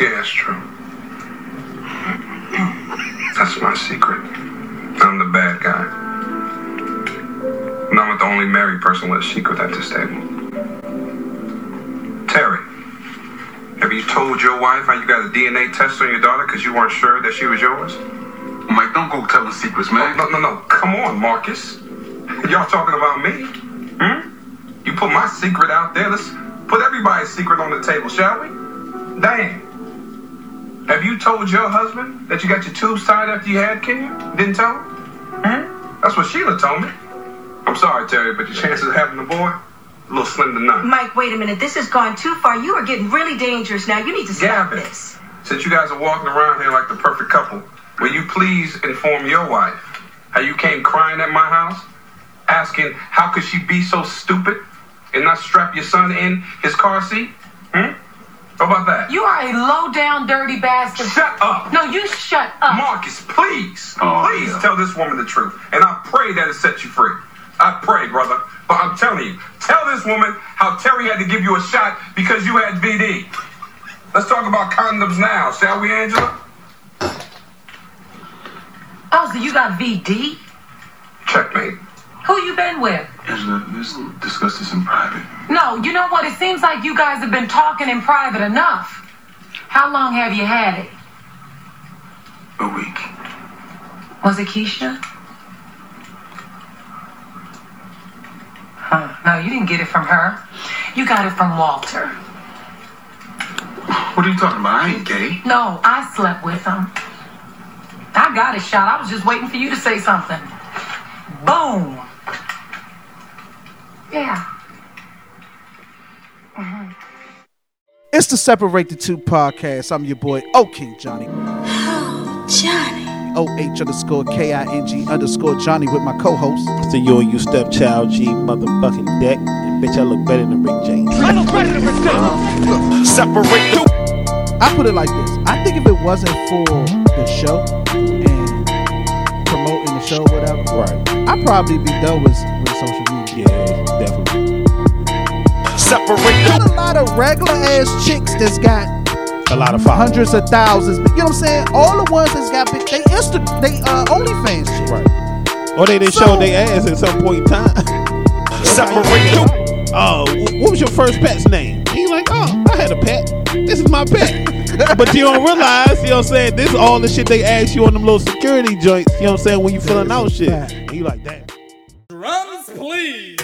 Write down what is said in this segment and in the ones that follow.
Yeah, that's true. That's my secret. I'm the bad guy. And I'm not the only married person with a secret at this table. Terry, have you told your wife how you got a DNA test on your daughter because you weren't sure that she was yours? Mike, don't go telling secrets, man. No, no, no. Come on, Marcus. Y'all talking about me? Hmm? You put my secret out there. Let's put everybody's secret on the table, shall we? Dan, have you told your husband that you got your tubes tied after you had Kenya? Didn't tell him? Hmm? That's what Sheila told me. I'm sorry, Terry, but your chances of having a boy, a little slim to none. Mike, wait a minute. This has gone too far. You are getting really dangerous now. You need to stop Gavin, this. since you guys are walking around here like the perfect couple, will you please inform your wife how you came crying at my house, asking how could she be so stupid and not strap your son in his car seat? Hmm? How about that? You are a low down, dirty bastard. Shut up! No, you shut up. Marcus, please, Oh, please yeah. tell this woman the truth, and I pray that it sets you free. I pray, brother. But I'm telling you, tell this woman how Terry had to give you a shot because you had VD. Let's talk about condoms now, shall we, Angela? Oh, so you got VD? Checkmate. Who you been with? Angela, let's discuss this in private. No, you know what? It seems like you guys have been talking in private enough. How long have you had it? A week. Was it Keisha? Huh. No, you didn't get it from her. You got it from Walter. What are you talking about? I ain't gay. No, I slept with him. I got it, shot. I was just waiting for you to say something. Boom. Yeah. Uh-huh. It's the Separate the Two podcast. I'm your boy, O King Johnny. Johnny. O H underscore K I N G underscore Johnny with my co host. So you and you stepchild G motherfucking deck. And bitch, I look better than Rick James. I look better than Rick James. Separate the I put it like this I think if it wasn't for the show and promoting the show, whatever, Right. I'd probably be done with, with social media. Yeah, definitely. Separate Got a lot of regular ass chicks that's got a lot of followers. hundreds of thousands. You know what I'm saying? All the ones that's got big, they Insta, they uh, OnlyFans shit. Right. Or they didn't So- show their ass at some point in time. Separate the Oh, wh- what was your first pet's name? He's like, oh, I had a pet. This is my pet. but you don't realize, you know what I'm saying? This is all the shit they ask you on them little security joints, you know what I'm saying, when you filling out shit. And you like, that. Drums, please.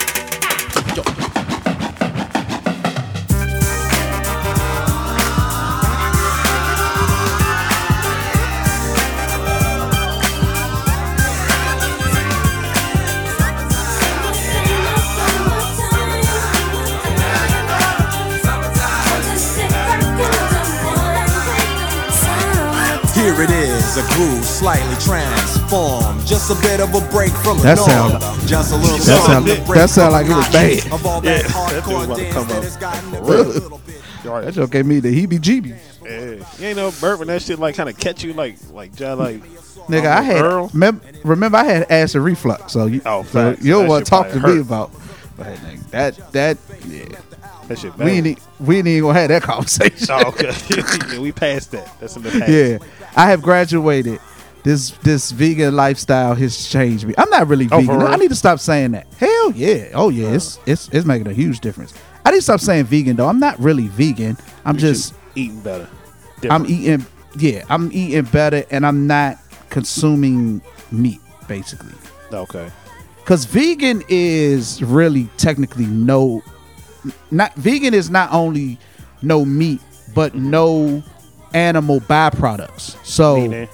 A groove slightly transformed. Just a bit of a break from the That norm. sound- Just a little that something sound- to that sound like it was bad. Of all Yeah, that that hardcore dude about to dance come that up. has gotten a Really? little bit. That joke gave me the heebie jeebies. Yeah. You ain't no burp when that shit like kind of catch you like like just like Nigga, I had Earl? mem- remember I had acid reflux, so you, Oh, so you don't want to talk to probably me about. But nigga, that that yeah, that shit bad. we ain't we ain't even gonna have that conversation. Oh, okay. yeah, we passed that. That's in the past. yeah, I have graduated. This this vegan lifestyle has changed me. I'm not really Oh, vegan. I need to stop saying that. Hell yeah. Oh yeah, it's uh. it's it's making a huge difference. I need to stop saying vegan though. I'm not really vegan. I'm just eating better. I'm eating yeah, I'm eating better and I'm not consuming meat basically. okay. Cuz vegan is really technically no not vegan is not only no meat but no animal byproducts. So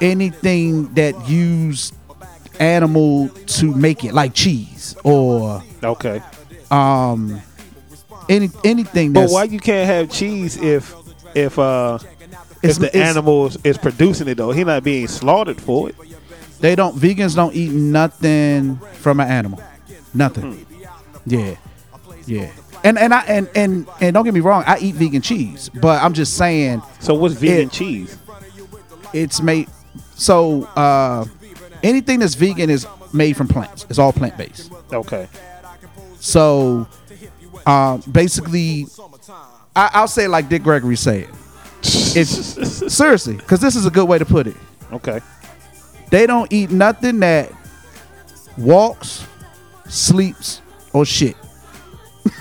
anything that use animal to make it like cheese or okay. um any anything But why you can't have cheese if if uh if the animal is- is producing it though? He not being slaughtered for it. they don't vegans don't eat nothing from an animal nothing Hmm. yeah yeah and and i and and and don't get me wrong i eat vegan cheese but i'm just saying So what's vegan It- cheese? it's made so uh anything that's vegan is made from plants it's all plant-based Okay. so um basically I, i'll say it like dick gregory said if seriously, because this is a good way to put it. Okay. They don't eat nothing that walks, sleeps, or shit.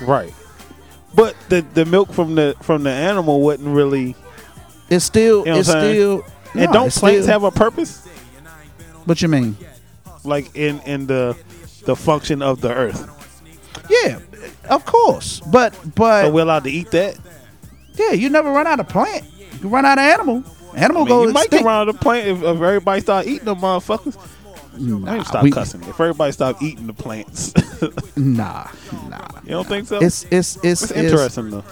Right. But the the milk from the from the animal wouldn't really. It's still, You know it's still. And no, don't plants still- have a purpose? What you mean? Like in in the the function of the earth. Yeah, of course. But but So we're allowed to eat that. yeah, you never run out of plant. You run out of animal. Animal I mean, go you might get around the plant if, if everybody start eating them motherfuckers. I Nah, stop we- cussing. If everybody stop eating the plants, Nah, nah. you don't think so? It's it's it's It's interesting though.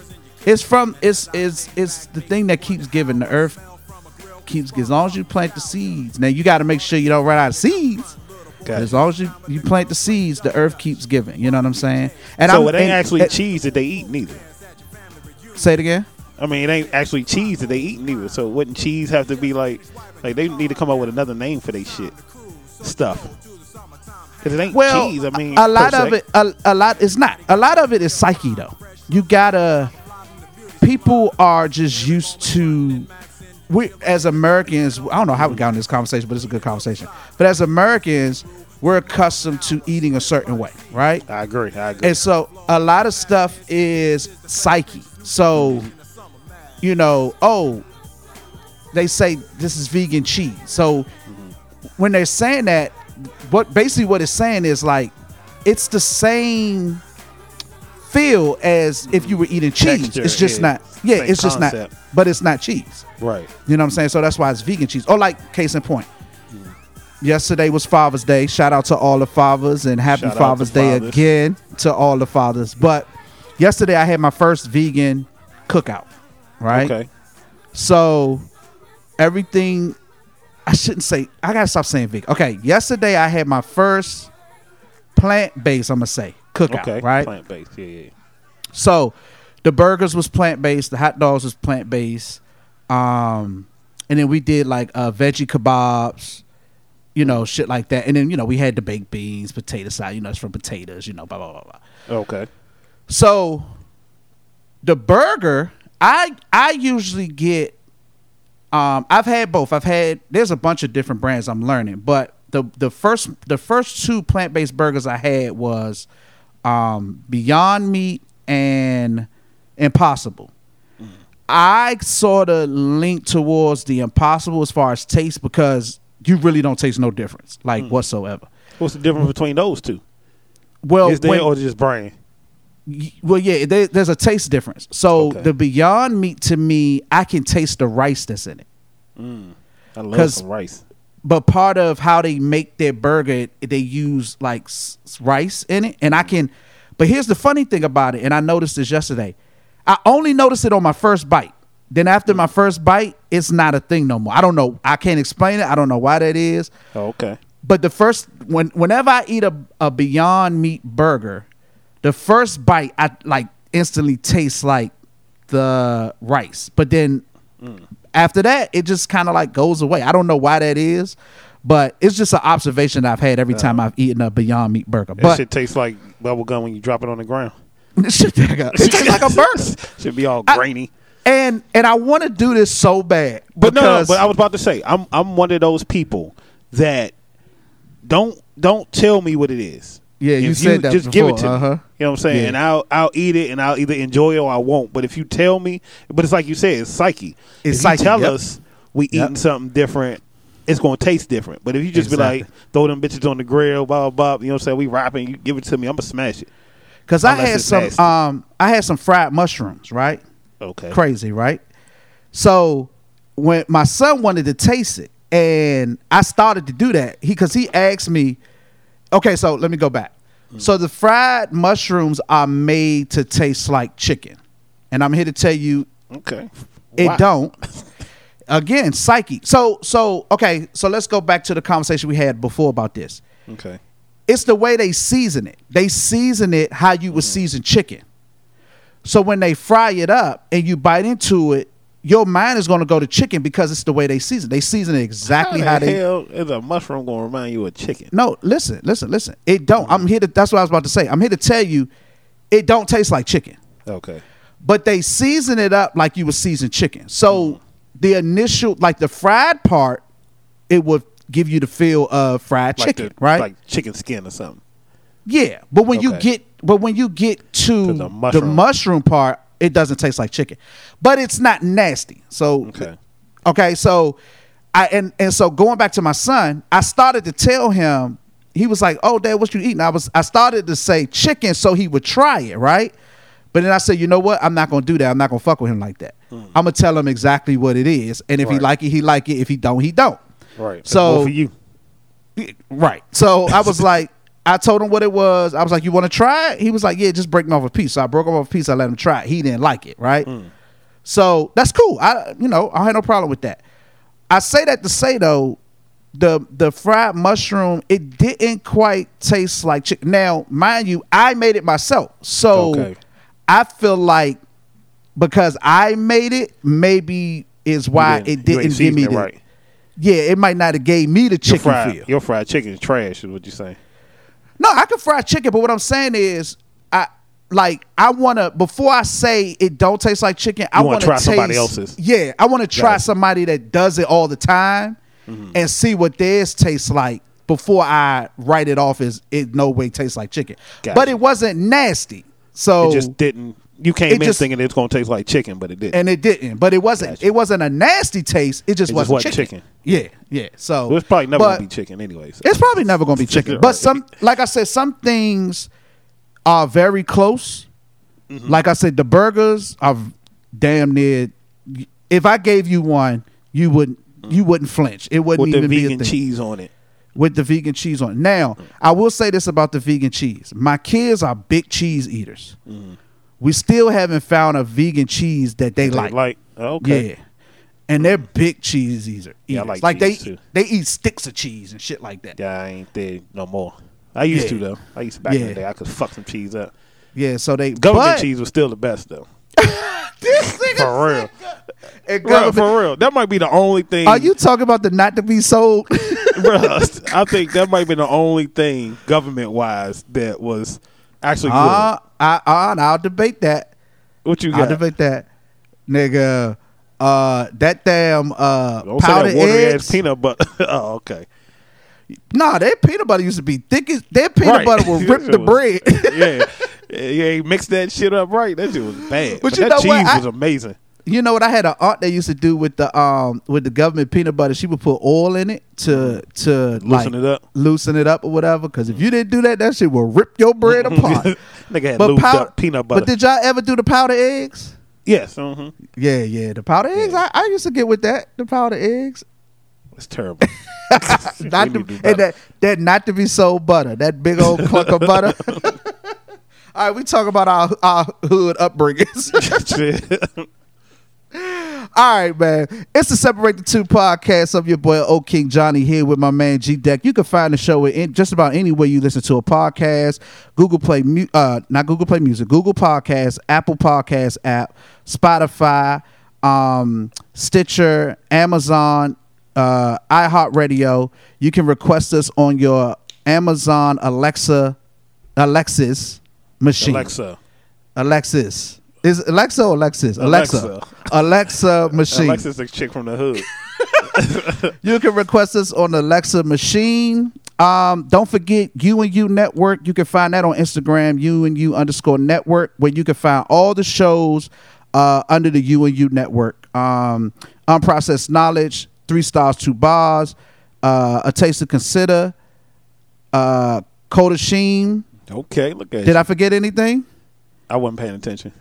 it's from it's it's it's the thing that keeps giving the earth keeps as long as you plant the seeds. Now you got to make sure you don't run out of seeds. Gotcha. As long as you, you plant the seeds, the earth keeps giving. You know what I'm saying? And so I'm, it ain't and- actually and- cheese that they eat neither. Say it again. I mean, it ain't actually cheese that they eat neither. So wouldn't cheese have to be like, like they need to come up with another name for their shit stuff? Because it ain't Well, cheese. I mean, a lot of se. it, a, a lot. It's not. A lot of it is psyche, though. You gotta. People are just used to. We as Americans, I don't know how we got in this conversation, but it's a good conversation. But as Americans, we're accustomed to eating a certain way, right? I agree. I agree. And so a lot of stuff is psyche. So, you know, oh, they say this is vegan cheese. So when they're saying that, what basically what it's saying is like it's the same feel as if you were eating cheese. Texture, it's just yeah. not yeah, it's just concept. not but it's not cheese. right. You know what I'm saying? So that's why it's vegan cheese. Or like case in point. Yesterday was Father's Day. Shout out to all the fathers and happy Shout Father's Day fathers. again to all the fathers. But yesterday I had my first vegan cookout. Right? Okay. So everything I shouldn't say I gotta stop saying vegan. Okay, yesterday I had my first plant based, I'm gonna say, cookout, Okay. right? Plant based. Yeah, yeah. So the burgers was plant based, the hot dogs was plant based. Um and then we did like uh veggie kebabs, you know, shit like that. And then, you know, we had the baked beans, potato salad, you know, it's from potatoes, you know, blah blah blah blah. Okay. So the burger, I I usually get um I've had both. I've had there's a bunch of different brands I'm learning, but the the first the first two plant-based burgers I had was um Beyond Meat and Impossible. I sort of lean towards the Impossible as far as taste because you really don't taste no difference, like whatsoever. What's the difference between those two? Well, Is there when- or just brand? Well, yeah, there, there's a taste difference. So Okay. the Beyond Meat to me, I can taste the rice that's in it. Mm, I love some rice. But part of how they make their burger, they use like s- rice in it, and I mm. can. But here's the funny thing about it, and I noticed this yesterday. I only noticed it on my first bite. Then after mm. my first bite, it's not a thing no more. I don't know. I can't explain it. I don't know why that is. Oh, okay. But the first when whenever I eat a, a Beyond Meat burger, the first bite I like instantly tastes like the rice. But then mm. after that, it just kind of like goes away. I don't know why that is, but it's just an observation I've had every time I've eaten a Beyond Meat burger. That But shit tastes like bubble gum when you drop it on the ground. it tastes like a burger. Should be all I- grainy. And and I want to do this so bad, But no, no, but I was about to say, I'm I'm one of those people that don't don't tell me what it is. Yeah, you If said that just give it to me. uh-huh. You know what I'm saying? Yeah. And I'll I'll eat it and I'll either enjoy it or I won't. But if you tell me, but it's like you said, it's psyche. It's if psyche, you tell yep. us we Yep. eating something different, it's gonna taste different. But if you just Exactly. be like throw them bitches on the grill, blah blah blah, you know what I'm saying? We rapping, you give it to me, I'm gonna smash it. Cause I had some nasty. um I had some fried mushrooms, right? Okay. Crazy, right? So when my son wanted to taste it, and I started to do that, he because he asked me, okay, so let me go back. So the fried mushrooms are made to taste like chicken, and I'm here to tell you Okay. it Why? don't. Again, psyche. So so okay, so let's go back to the conversation we had before about this. Okay. It's the way they season it. They season it how you would mm. season chicken. So when they fry it up and you bite into it, your mind is going to go to chicken because it's the way they season. They season it exactly How how, the they. hell is a mushroom gonna remind you of chicken? No, listen, listen, listen. It don't. I'm here to. That's what I was about to say. I'm here to tell you, it don't taste like chicken Okay. but they season it up like you would season chicken. So the initial like the fried part, it would give you the feel of fried Like chicken, the- right? Like chicken skin or something. yeah, but when you get but when you get to To the the mushroom. mushroom. part, it doesn't taste like chicken, but it's not nasty. So Okay. okay, so I and and so going back to my son, I started to tell him. He was like, "Oh, Dad, what you eating?" I was I started to say chicken so he would try it, right? But then I said, "You know what? I'm not gonna do that. I'm not gonna fuck with him like that. I'm gonna tell him exactly what it is, and if he Hmm. Like it, he like it. If he don't, he don't." Right. So- for you. Right. So I was like, I told him what it was. I was like, "You want to try it?" He was like, "Yeah, just break me off a piece." So I broke him off a piece. I let him try it. He didn't like it. Right. Hmm. So that's cool. I you know I had no problem with that. I say that to say though, the the fried mushroom it didn't quite taste like chicken. Now, mind you, I made it myself, so Okay. I feel like because I made it, maybe is why it didn't give me the. right. Yeah, it might not have gave me the Your chicken fried, feel. your fried chicken is trash, is what you're saying. No, I can fry chicken, but what I'm saying is, I like I want to before I say it don't taste like chicken. I You wanna want to try somebody else's. Yeah, I want to try somebody that does it all the time Mm-hmm. and see what theirs tastes like before I write it off as it no way tastes like chicken. Got But it wasn't nasty, so It just didn't. You came It in just- thinking it's gonna taste like chicken, but it didn't. and it didn't. But it wasn't. Gotcha. It wasn't a nasty taste. It just It wasn't, wasn't chicken. chicken. Yeah, yeah. So Well, it's probably never but- gonna be chicken anyways. It's probably never gonna be chicken. But some, like I said, some things are very close. Mm-hmm. Like I said, the burgers are damn near. If I gave you one, you wouldn't. You mm. wouldn't flinch. It wouldn't with even be a thing. cheese on it. with the vegan cheese on. Now, mm. I will say this about the vegan cheese: my kids are big cheese eaters. Mm-hmm. We still haven't found a vegan cheese that they They like. like oh, okay. Yeah. And they're big cheese eater. Yeah, I eaters. like they cheese, too. they eat sticks of cheese and shit like that. Yeah, I ain't there no more. I used Yeah. to though. I used to back in Yeah. the day. I could fuck some cheese up. Yeah, so they Government but cheese was still the best though. This nigga For real. and Bro, for real. That might be the only thing. Are you talking about the not to be sold? bro? I think that might be the only thing government wise that was actually uh, I, uh, I'll debate that. what you I'll got? debate that, nigga. Uh, that damn uh Don't powdered that eggs. peanut butter. oh, okay. Nah, their peanut butter used to be thick as their peanut Right. butter will rip the bread. yeah. Yeah, you mix that shit up right. That shit was bad. But But, you that know cheese what? I- was amazing. You know what? I had an aunt that used to do with the um with the government peanut butter. She would put oil in it to to like, Loosen it up. loosen it up or whatever. Because if you didn't do that, that shit will rip your bread apart. Nigga had lubed pow- up peanut butter. But did y'all ever do the powdered eggs? yes. hmm Yeah, yeah, the powdered eggs. I, I used to get with that. The powdered eggs. It's terrible. not to, need and that that not to be sold butter. That big old clunk of butter. All right, we talk about our our hood upbringings. All right, man. It's the Separate the Two podcast of your boy O King Johnny here with my man G Deck. You can find the show in just about anywhere you listen to a podcast. Google Play, Mu- uh, not Google Play Music, Google Podcasts, Apple Podcast app, Spotify, um, Stitcher, Amazon, uh, iHeartRadio. You can request us on your Amazon Alexa, Alexis machine. Alexa. Alexis. Is Alexa or Alexis? Alexa. Alexa. Alexa machine. Alexa's a chick from the hood. You can request us on the Alexa machine. Um, don't forget you and you network. You can find that on Instagram, you and you underscore network, where you can find all the shows uh, under the you and you network. Um, unprocessed knowledge, three stars, two bars, uh, a taste to consider, uh, Coda Sheen. Okay, look at Did you. I forget anything? I wasn't paying attention.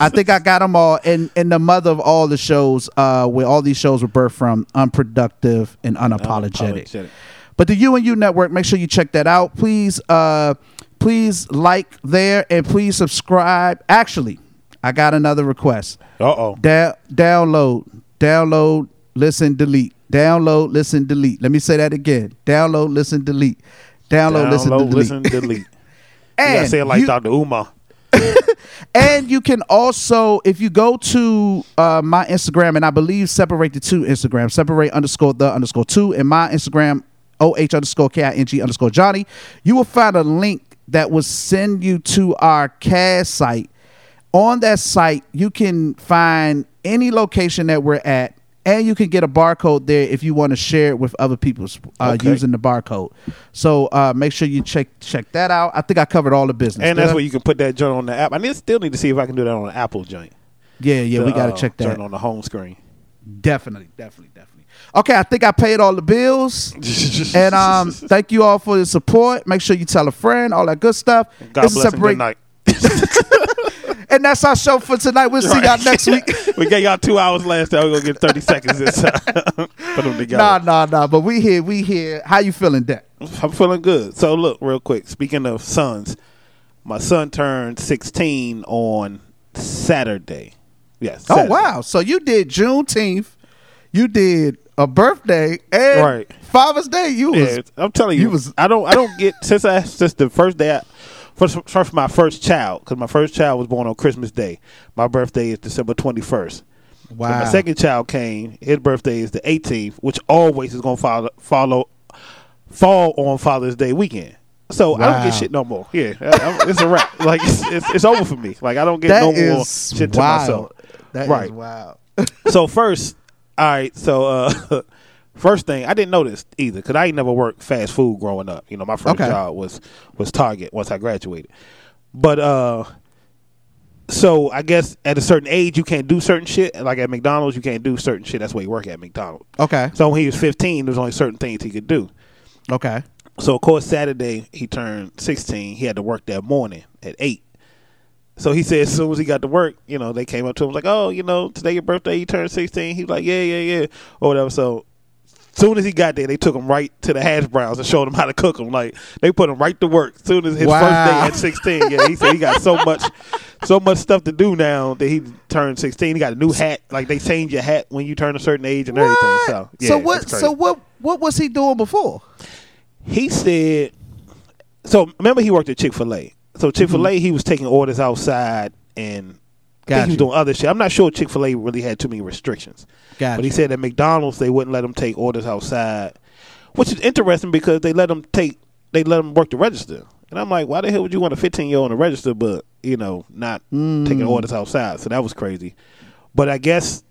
I think I got them all, and and the mother of all the shows, uh, where all these shows were birthed from, unproductive and unapologetic. Unapologetic. But the U and U network, make sure you check that out. Please, uh, please like there and please subscribe. Actually, I got another request. Uh oh. Da- download, download, listen, delete. Download, listen, delete. Let me say that again. Download, listen, delete. Download, listen, delete. listen, delete. you and gotta say it like you- Dr. Umar. And you can also, if you go to uh, my Instagram, and I believe separate the two Instagram, separate underscore the underscore two, and my Instagram, oh underscore K I N G underscore Johnny, you will find a link that will send you to our cast site. On that site, you can find any location that we're at, and you can get a barcode there if you want to share it with other people uh, Okay. using the barcode. So uh, make sure you check check that out. I think I covered all the business. And Did that's I? where you can put that joint on the app. I need, still need to see if I can do that on the Apple joint. yeah, yeah, we got to uh, check that. on the home screen. Definitely, definitely, definitely. Okay, I think I paid all the bills. and um, thank you all for the support. Make sure you tell a friend, all that good stuff. God is bless and Separate- good night. And that's our show for tonight. We'll see y'all next week. we gave y'all two hours last time. We're gonna get thirty seconds this time. Put them together. nah, nah, nah. But we here, we here. How you feeling, Deck? I'm feeling good. So look, real quick. Speaking of sons, my son turned 16 on Saturday. Yes. Oh Saturday. wow! So you did Juneteenth, you did a birthday, and Right. Father's Day. You was Yeah, I'm telling you, you was- I don't, I don't get since I since the first day, I, first, first my first child, because my first child was born on Christmas Day. My birthday is December 21st. wow. So my second child came. His birthday is the 18th, which always is gonna follow follow fall on Father's Day weekend. So I don't get shit no more. Yeah, I- it's a wrap. Like it's, it's it's over for me. Like I don't get That no more shit to myself. That is Right. wild. so first, all right. So uh, first thing, I didn't know this either because I ain't never worked fast food growing up. You know, my first Okay. job was was Target once I graduated. But uh, so I guess at a certain age you can't do certain shit. Like at McDonald's, you can't do certain shit. That's why you work at McDonald's. Okay. So when he was 15, there's only certain things he could do. Okay. So of course Saturday he turned 16. He had to work that morning at eight. So he said as soon as he got to work, you know, they came up to him like, "Oh, you know, today your birthday. You turned 16." He was like, "Yeah, yeah, yeah," or whatever. So soon as he got there, they took him right to the hash browns and showed him how to cook them. Like they put him right to work. Soon as his Wow. first day at 16, yeah, he said he got so much, so much stuff to do now that he turned 16. He got a new hat. Like they change your hat when you turn a certain age and everything. So yeah, so what? So what? What was he doing before? he said so remember he worked at chick-fil-a so chick-fil-a mm-hmm. he was taking orders outside and he was doing other shit i'm not sure chick-fil-a really had too many restrictions Got but he said at mcdonald's they wouldn't let him take orders outside which is interesting because they let him take they let him work the register and i'm like why the hell would you want a 15 year old on the register but you know not Mm. taking orders outside so that was crazy but i guess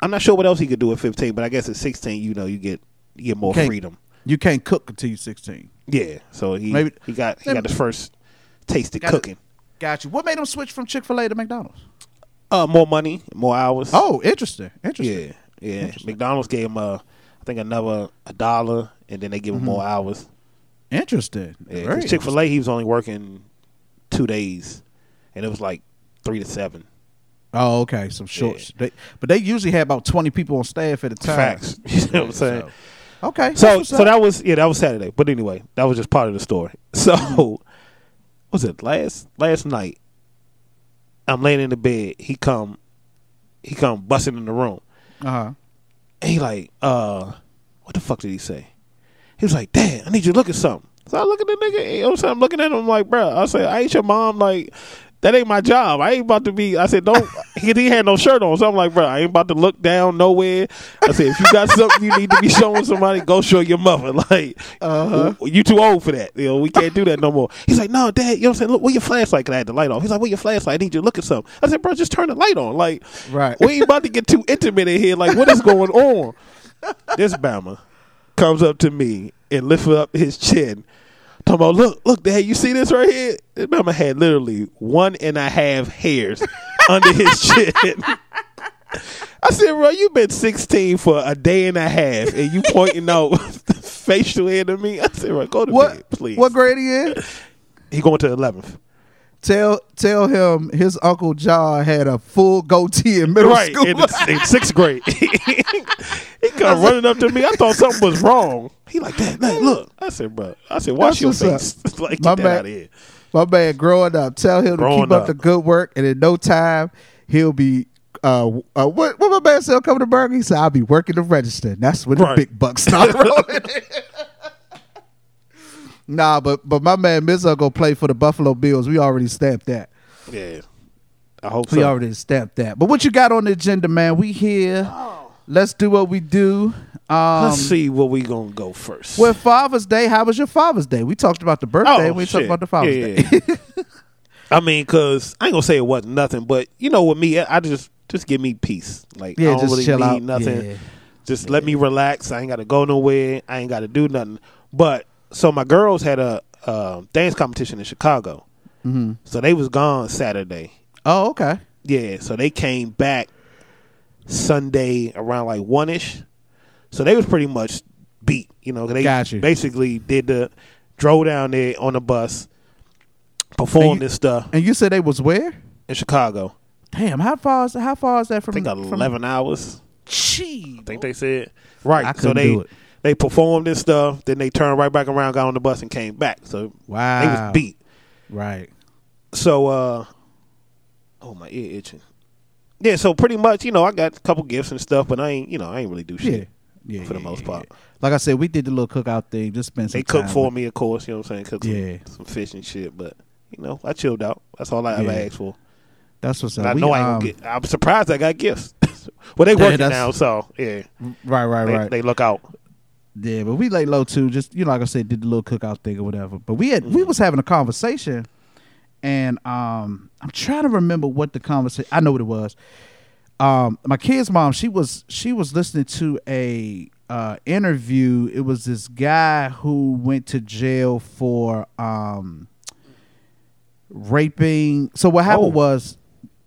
i'm not sure what else he could do at 15 but i guess at 16 you know you get you get more freedom You can't cook until you're 16. yeah, so he Maybe- he got he got his first taste of it. cooking. Got you. What made him switch from Chick Fil A to McDonald's? Uh, more money, more hours. Oh, interesting. Interesting. yeah, yeah. McDonald's gave him uh, I think another a dollar, and then they give him more hours. Interesting. Yeah, Mm-hmm. Chick Fil A he was only working two days, and it was like three to seven. Oh, okay. Some short. They, but they usually have about 20 people on staff at a time. Facts. You know what I'm saying? So, okay. So so up. that was yeah that was Saturday. But anyway, that was just part of the story. So Mm-hmm. was it last last night? I'm laying in the bed. He come he come busting in the room. Uh-huh. And he like, uh, what the fuck did he say? He was like, Dad, I need you to look at something. So I look at the nigga, you know what I'm saying? I'm looking at him I'm like, bro, I say, I ain't your mom, like, that ain't my job. I ain't about to be. I said, don't. he, he had no shirt on, so I'm like, bro, I ain't about to look down nowhere. I said, if you got something you need to be showing somebody, go show your mother. Like, Uh-huh. you too old for that. You know, we can't do that no more. He's like, no, dad. You know what I'm saying? Look, where your flashlight? Cause I had the light off. He's like, where your flashlight? I need you to look at something. I said, bro, just turn the light on. Like, Right. we ain't about to get too intimate in here. Like, what is going on? This Bama comes up to me and lifts up his chin. Talking about, look, look, Dad, you see this right here? This Bama had literally one and a half hairs under his chin. I said, bro, you been 16 for a day and a half and you pointing out facial hair to me? I said, bro, go to What, bed, please. what grade he in? He going to 11th. Tell tell him his uncle John had a full goatee in middle right school. in, the, in sixth grade. he come running up to me. I thought something was wrong. He like, that Dad, look. I said, bro. I said, wash That's your face. like, My get man- out of here. My man growing up, tell him to keep up. up. the good work, and in no time he'll be. Uh, uh, what what my man said coming to Burger? He said, "I'll be working the register." And that's when Right. the big bucks start rolling. Nah, but but my man Mizzo go play for the Buffalo Bills. We already stamped that. Yeah, I hope We so. already stamped that. But what you got on the agenda, man? We here. Let's do what we do. Um, Let's see what we gonna go first. With Father's Day, how was your Father's Day? We talked about the birthday. Oh, we shit. talked about the Father's Yeah, Day. yeah, I mean, cause I ain't gonna say it wasn't nothing, but you know, with me, I I just just give me peace. Like Yeah, I don't just really chill need out. nothing. Yeah. Just let me relax. I ain't got to go nowhere. I ain't got to do nothing. But so my girls had a uh, dance competition in Chicago, Mm-hmm. so they was gone Saturday. Oh, okay. Yeah, so they came back Sunday around like one ish. So they was pretty much beat. You know, they Got you. basically did the drove down there on the bus, performed you- this stuff And you said they was where? in Chicago. Damn, how far is how far is that I from? think from- eleven hours. Gee, I think they said right. I so they. They performed this stuff, then they turned right back around, got on the bus, and came back. So Wow. they was beat. Right. So uh, oh my ear itching. Yeah, so pretty much, you know, I got a couple gifts and stuff, but I ain't, you know, I ain't really do shit. Yeah. For the yeah, most part. yeah. Like I said, we did the little cookout thing. Just some They cooked for me, of course. You know what I'm saying? Cooked Yeah. some fish and shit, but you know, I chilled out. That's all I ever Yeah. asked for. That's what's up. And I We, know I um, get. I'm surprised I got gifts. well, they Yeah, working now, so yeah, Right, right, they, right. they look out. Yeah, but we laid low too. Just you know, like I said, did the little cookout thing or whatever. But we had we was having a conversation, and um, I'm trying to remember what the conversation. I know what it was. Um, my kid's mom, she was she was listening to a uh, interview. It was this guy who went to jail for um, raping. So what happened Oh. was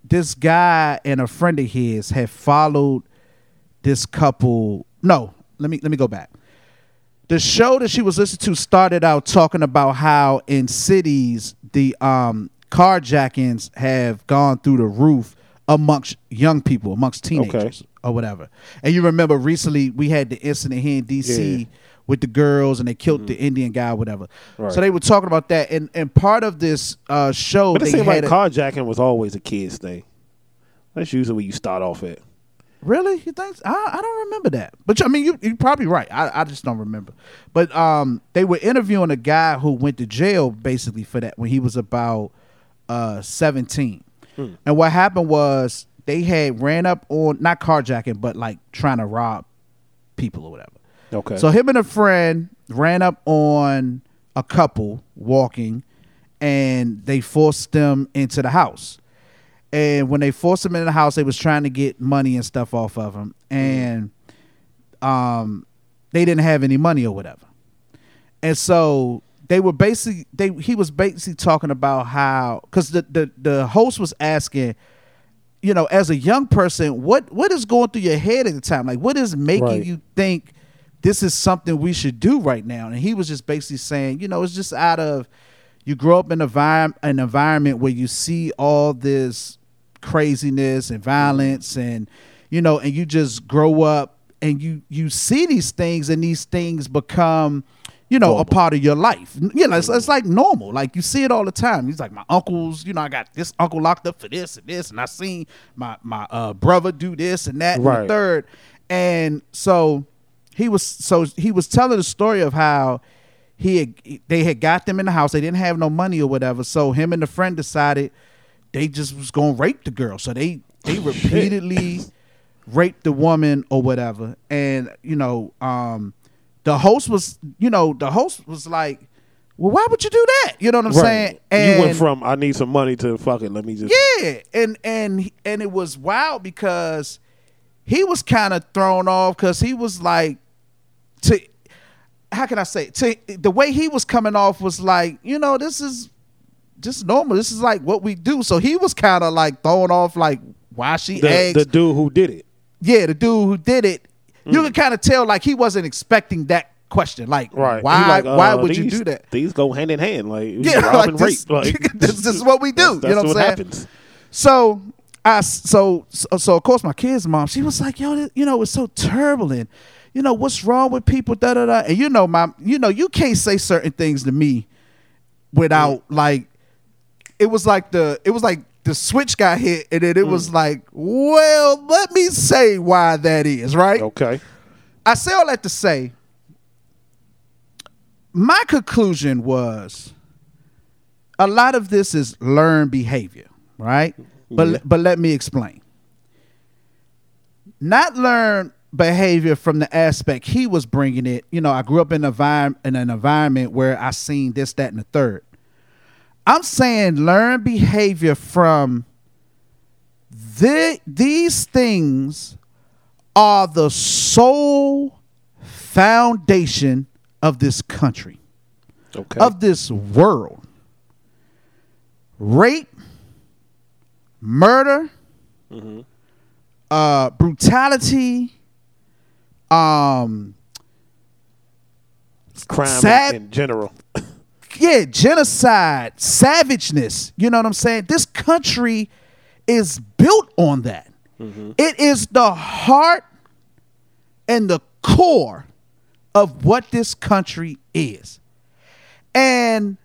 this guy and a friend of his had followed this couple. No, let me let me go back. The show that she was listening to started out talking about how in cities the um, carjackings have gone through the roof amongst young people, amongst teenagers or whatever. And you remember recently we had the incident here in DC Yeah. Mm-hmm. with the girls and they killed the Indian guy, whatever. Right. So they were talking about that, and and part of this uh, show But it they seemed like a- carjacking was always a kid's thing. That's usually where you start off at. Really? You think? I, I don't remember that. But I mean, you you're probably right. I, I just don't remember. But um, they were interviewing a guy who went to jail basically for that when he was about uh 17. And what happened was they had ran up on not carjacking, but like trying to rob people or whatever. Okay. So him and a friend ran up on a couple walking, and they forced them into the house. And when they forced him into the house, they was trying to get money and stuff off of him, and um, they didn't have any money or whatever. And so they were basically they he was basically talking about how because the, the the host was asking you know, as a young person, what what is going through your head at the time? Like, what is making Right. you think this is something we should do right now? And he was just basically saying, you know, it's just out of you grow up in a environment, an environment where you see all this craziness and violence, and you know, and you just grow up and you you see these things, and these things become. You know, a part of your life. You know, it's, it's like normal. Like you see it all the time. He's like, my uncles. You know, I got this uncle locked up for this and this, and I seen my my uh, brother do this and that and the third. And so he was so he was telling the story of how he had, they had got them in the house. They didn't have no money or whatever. So him and the friend decided they just was gonna rape the girl. So they they repeatedly raped the woman or whatever. And you know, um, the host was you know the host was like, well, why would you do that? You know what I'm saying? And you went from I need some money to fuck it. Let me just yeah, and and and it was wild because he was kind of thrown off because he was like, to how can I say to the way he was coming off was like, you know, this is just normal. This is like what we do. So he was kind of like thrown off, like why she the, asked. the dude who did it. yeah, the dude who did it. You Mm. could kind of tell like he wasn't expecting that question. Like, Right. Why? like, why uh, would you do that? These go hand in hand. Like Yeah, like this- Like this- this is what we do. That's, You know what I'm saying? happens. So I so so, so of course my kid's mom she was like yo you know it's so turbulent you know what's wrong with people da da da and you know my you know you can't say certain things to me without like it was like the it was like the switch got hit and then it was mm. like well let me say why that is right Okay. I say all that to say, my conclusion was a lot of this is learned behavior, right? But but let me explain. Not learned behavior from the aspect he was bringing it. You know, I grew up in, environment, in an environment where I seen this, that, and the third. I'm saying learn behavior from the, these things are the sole foundation of this country, Okay. of this world. Rape, murder, uh, brutality, um, Crime sad- in general. yeah, genocide, savageness. You know what I'm saying? This country is built on that. Mm-hmm. It is the heart and the core of what this country is. And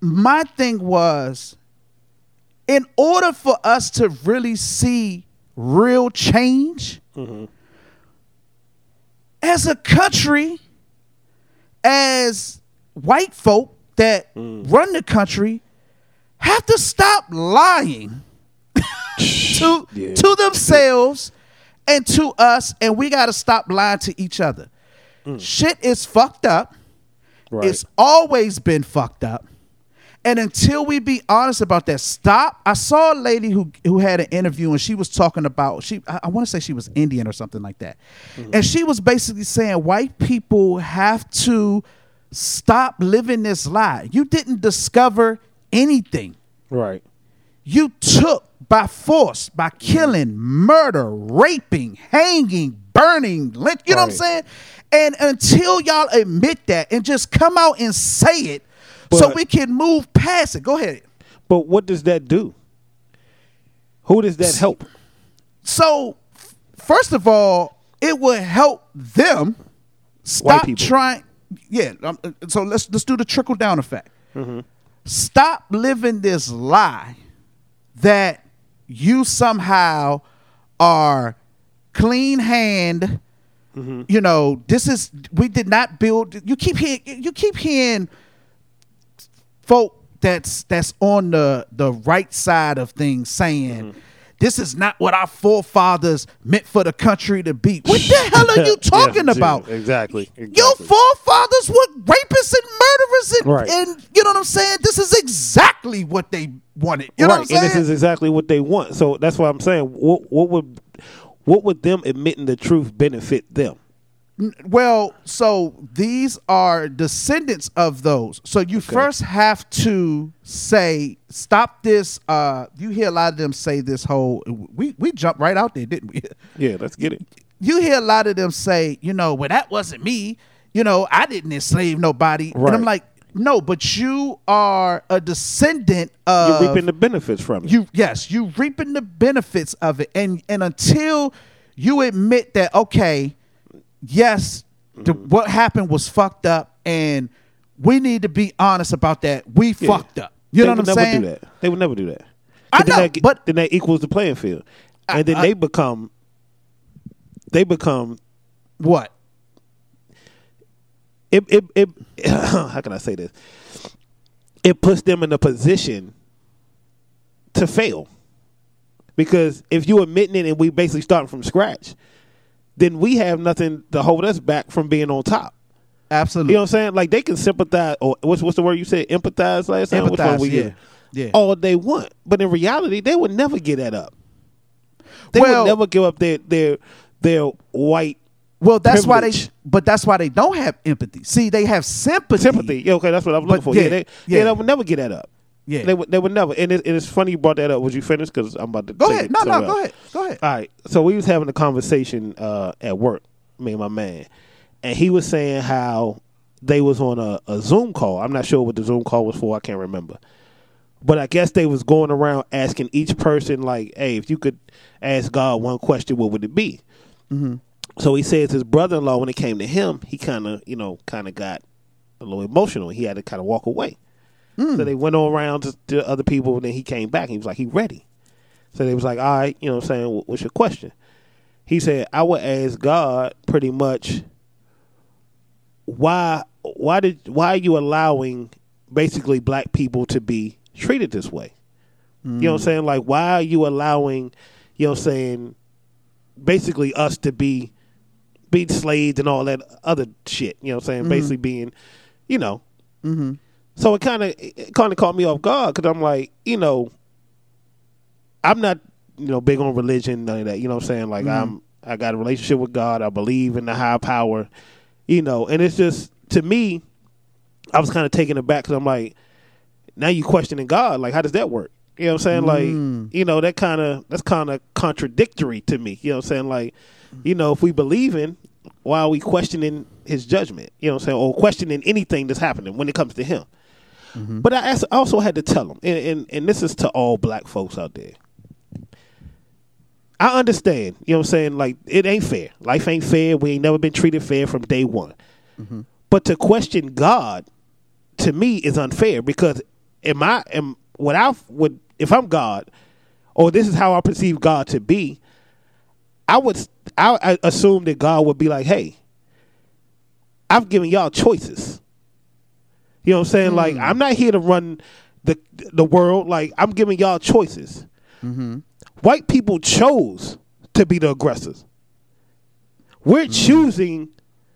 my thing was in order for us to really see real change mm-hmm. as a country, as white folk that mm. run the country, have to stop lying to Yeah. to themselves and to us, and we got to stop lying to each other. Mm. Shit is fucked up. Right. It's always been fucked up. And until we be honest about that, stop. I saw a lady who who had an interview and she was talking about she I, I want to say she was Indian or something like that. Mm. And she was basically saying white people have to stop living this lie. You didn't discover anything. right. You took by force, by mm. killing, murder, raping, hanging, burning, lynch, you know what I'm saying? And until y'all admit that and just come out and say it so we can move past it. Go ahead. But what does that do? Who does that help? So, first of all, it would help them stop trying. Yeah. um, uh, so let's let's do the trickle down effect. Mm-hmm. Stop living this lie that you somehow are clean hand. Mm-hmm. You know, this is we did not build. You keep hearing you keep hearing folk that's that's on the the right side of things saying Mm-hmm. This is not what our forefathers meant for the country to be. What the hell are you talking Yeah, about? Exactly. Your forefathers were rapists and murderers, and, Right. and you know what I'm saying. This is exactly what they wanted. You know right, what I'm saying? and this is exactly what they want. So that's why I'm saying, what, what would what would them admitting the truth benefit them? Well, so these are descendants of those. So you first have to say, stop this. Uh, you hear a lot of them say this whole. We we jumped right out there, didn't we? Yeah, let's get it. You hear a lot of them say, you know, well that wasn't me. You know, I didn't enslave nobody. And I'm like, no, but you are a descendant of You're reaping the benefits from it. you yes you reaping the benefits of it and and until you admit that okay yes Mm-hmm. what happened was fucked up and we need to be honest about that we Yeah. fucked up you they know what i'm saying? They would never do that. They would never do that. I know, that, but- then that equals the playing field, and then I- they become they become what it it, it how can I say this? It puts them in a position to fail. Because if you admitting it and we basically starting from scratch, then we have nothing to hold us back from being on top. absolutely You know what I'm saying? Like they can sympathize or what's what's the word you said? Empathize last time? Empathize, we yeah. get? Yeah. All they want. But in reality, they would never get that up. They Well- would never give up their their their white well that's why they but that's why they don't have empathy see they have sympathy sympathy. Yeah, okay, that's what I was But looking for. yeah, Yeah, they, yeah. yeah. they would never get that up. Yeah. they would. They would never. And, it, and it's funny you brought that up. Would you finish? Because I'm about to go ahead no no go ahead go ahead All right. So we was having a conversation uh, at work, me and my man, and he was saying how they was on a, a Zoom call. I'm not sure what the Zoom call was for. I can't remember. But I guess they was going around asking each person like, "Hey, if you could ask God one question, what would it be?" So he says his brother-in-law, when it came to him, he kind of, you know, kind of got a little emotional. He had to kind of walk away. So they went all around to, to other people, and then he came back. And he was like, he ready. So they was like, all right, you know what I'm saying? What's your question? He said, I would ask God pretty much why why did why are you allowing basically black people to be treated this way? You know what I'm saying? Like why are you allowing, you know what I'm saying, basically us to be be slaves and all that other shit. You know what I'm saying? Mm-hmm. Basically being, you know. Mm-hmm. So it kind of kind of caught me off guard because I'm like, you know, I'm not you know big on religion none of that. You know what I'm saying? Like mm-hmm. I'm I got a relationship with God. I believe in the higher power. You know, and it's just to me, I was kind of taken aback because I'm like, now you questioning God. Like, how does that work? You know what I'm saying? Like, mm. you know, that kind of that's kind of contradictory to me. You know what I'm saying? Like, you know, if we believe in, why are we questioning His judgment? You know what I'm saying? Or questioning anything that's happening when it comes to Him? Mm-hmm. But I also had to tell them, and, and and this is to all black folks out there. I understand, you know what I'm saying? Like it ain't fair. Life ain't fair. We ain't never been treated fair from day one. Mm-hmm. But to question God to me is unfair because am I am what I would if I'm God or this is how I perceive God to be, I would I, I assume that God would be like, "Hey, I've given y'all choices. You know what I'm saying? Like hmm. I'm not here to run the the world. Like I'm giving y'all choices. Mm-hmm. White people chose to be the aggressors. We're mm. choosing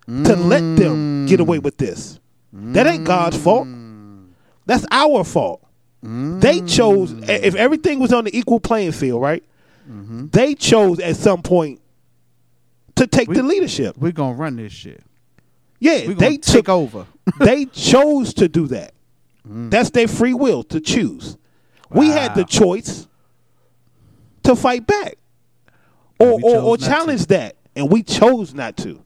to let them get away with this. That ain't God's fault. Mm. That's our fault. They chose mm. if everything was on the equal playing field, right? Mm-hmm. They chose at some point to take the leadership. We're gonna run this shit. Yeah, they take took over. they chose to do that. Mm. That's their free will to choose. We had the choice to fight back or, or, or not to. challenge that, and we chose not to.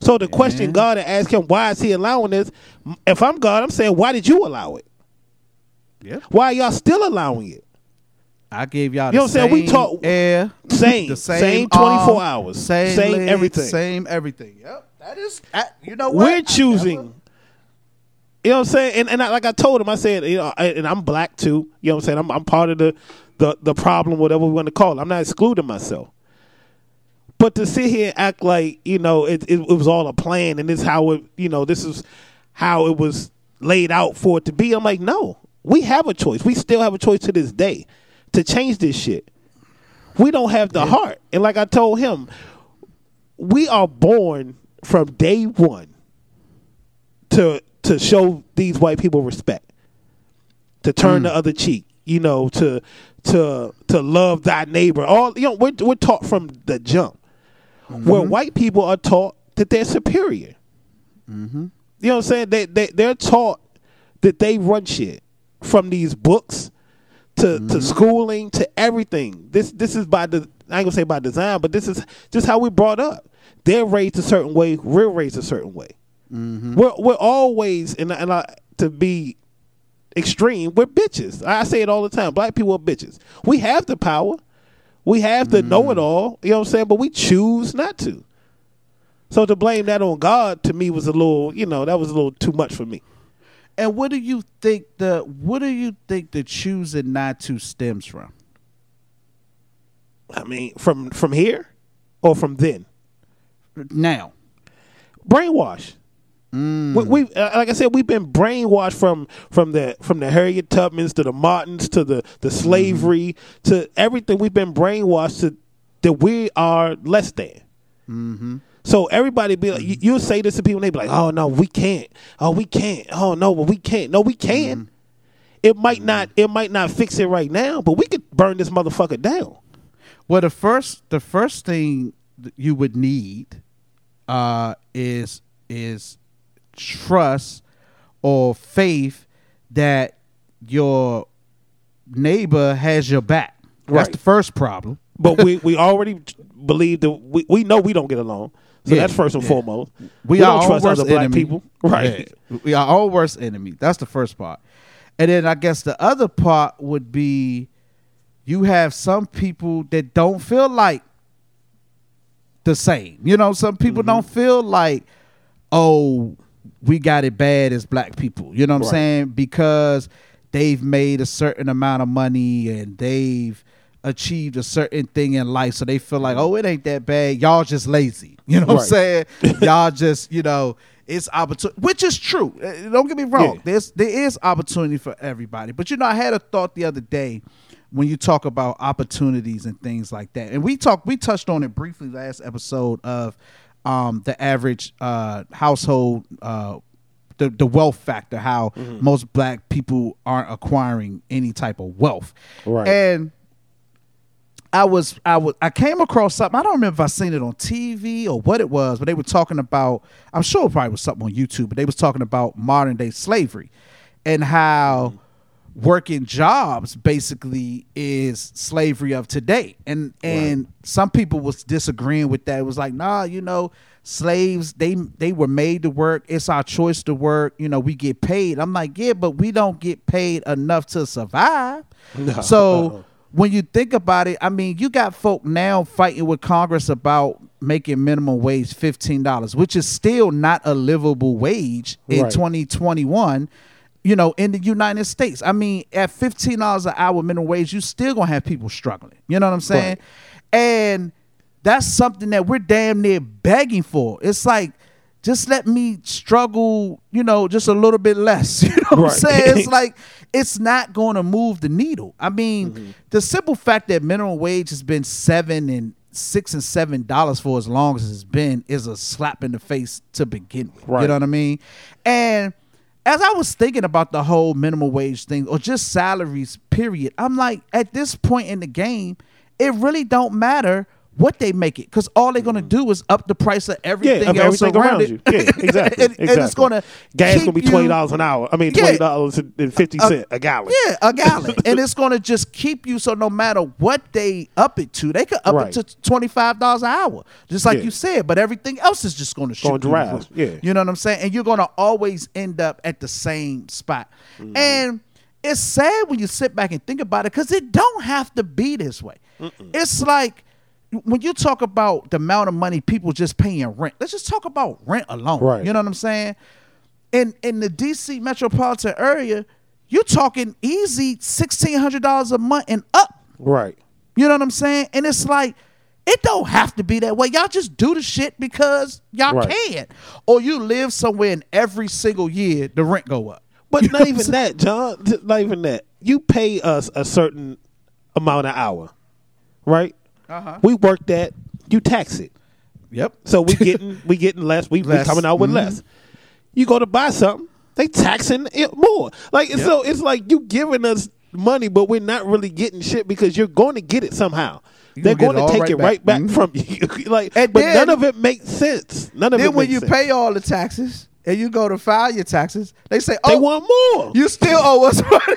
So the question God and ask him, why is he allowing this? If I'm God, I'm saying, why did you allow it? Yep. Why are y'all still allowing it? I gave y'all. You know what I'm saying? We talk- air, Same, the same, same, 24 arm, hours, same, same everything. same everything. Yep, that is. I, you know what? We're choosing. You know what I'm saying? And and I, like I told him, I said, you know, I- and I'm black too. You know what I'm saying? I'm I'm part of the the the problem, whatever we want to call it. I'm not excluding myself. But to sit here and act like you know it, it, it was all a plan and this is how it you know this is how it was laid out for it to be. I'm like, no, we have a choice. We still have a choice to this day to change this shit. We don't have the heart, and like I told him, we are born from day one to to show these white people respect, to turn mm. the other cheek, you know, to to to love thy neighbor. All you know, we're we're taught from the jump, where mm-hmm. white people are taught that they're superior. Mm-hmm. You know what I'm saying? They they they're taught that they run shit from these books to to mm-hmm. schooling to everything. This this is by the I ain't gonna say by design, but this is just how we brought up. They're raised a certain way. We're raised a certain way. Mm-hmm. We're we're always and and I, to be extreme. We're bitches. I say it all the time. Black people are bitches. We have the power. We have the mm-hmm. know it all. You know what I'm saying? But we choose not to. So to blame that on God to me was a little, you know, that was a little too much for me. And what do you think the what do you think the choosing not to stems from? I mean, from from here or from then, Now, brainwash. Mm. We, we uh, like I said, we've been brainwashed from from the from the Harriet Tubmans to the Martins to the the mm-hmm. slavery to everything. We've been brainwashed to that we are less than. Mm-hmm. So everybody be like, you, mm-hmm. you'll say this to people, and they be like, "Oh no, we can't. Oh, we can't. Oh no, but we can't. No, we can. It might not. It might not fix it right now, but we could burn this motherfucker down. well, the first the first thing that you would need uh, is is trust or faith that your neighbor has your back. That's the first problem. But we we already believe that we, we know we don't get along. So Yeah, that's first and yeah. foremost. We, don't are trust our worst other black enemy. people, right? Yeah. We are our worst enemy. That's the first part. And then I guess the other part would be you have some people that don't feel like the same. You know, some people don't Mm-hmm. feel like, oh, we got it bad as black people. You know what I'm saying? Because they've made a certain amount of money and they've achieved a certain thing in life. So they feel like, oh, it ain't that bad. Y'all just lazy. You know what I'm saying? Y'all just, you know, it's opportunity, which is true. Uh, Don't get me wrong. Yeah. There's there is opportunity for everybody. But you know, I had a thought the other day when you talk about opportunities and things like that. And we talked we touched on it briefly last episode of um the average uh household uh the, the wealth factor, how Mm-hmm. most black people aren't acquiring any type of wealth. Right. And I was I was I came across something. I don't remember if I seen it on TV or what it was, but they were talking about. I'm sure it probably was something on YouTube, but they was talking about modern day slavery and how working jobs basically is slavery of today. And and some people was disagreeing with that. It was like, nah, you know, slaves they they were made to work. It's our choice to work. You know, we get paid. I'm like, yeah, but we don't get paid enough to survive. No. So when you think about it, I mean, you got folk now fighting with Congress about making minimum wage fifteen dollars, which is still not a livable wage in Right. 2021. You know, in the United States, I mean, at fifteen dollars an hour minimum wage, you still gonna have people struggling. You know what I'm saying? And that's something that we're damn near begging for. It's like, just let me struggle, you know, just a little bit less. You know what I'm saying? It's like it's not going to move the needle. I mean, Mm-hmm. the simple fact that minimum wage has been seven and six and seven dollars for as long as it's been is a slap in the face to begin with. Right. You know what I mean? And as I was thinking about the whole minimum wage thing or just salaries, period, I'm like, at this point in the game, it really don't matter what they make it because all they're gonna do is up the price of everything. Yeah, of else everything around, around you. Yeah, exactly. and, and it's gonna gas gonna be twenty dollars an hour. I mean Yeah. twenty dollars and fifty cent a gallon. Yeah, a gallon. and it's gonna just keep you so no matter what they up it to, they could up Right. it to twenty five dollars an hour. Just like Yeah. you said, but everything else is just gonna shoot Gonna drive, yeah. You know what I'm saying? And you're gonna always end up at the same spot. Mm-hmm. And it's sad when you sit back and think about it, because it don't have to be this way. It's like when you talk about the amount of money people just paying rent, let's just talk about rent alone. Right. You know what I'm saying? In in the DC metropolitan area, you're talking easy sixteen hundred dollars a month and up. Right. You know what I'm saying? And it's like, it don't have to be that way. Y'all just do the shit because y'all Right. can. Or you live somewhere and every single year the rent go up. But You not even that, John. Not even that. You pay us a certain amount an hour, right? Uh-huh. We work that. You tax it. Yep. So we getting we getting less. We, we Less. coming out with Mhm. less. You go to buy something, they taxing it more. Like so, it's like you giving us money, but we're not really getting shit because you're going to get it somehow. You They're going to take right it right back back. Mhm. from you. like, And but then- none of it makes sense. None of Then it when makes you sense. pay all the taxes and you go to file your taxes, they say, "Oh, they want more. you still owe us money."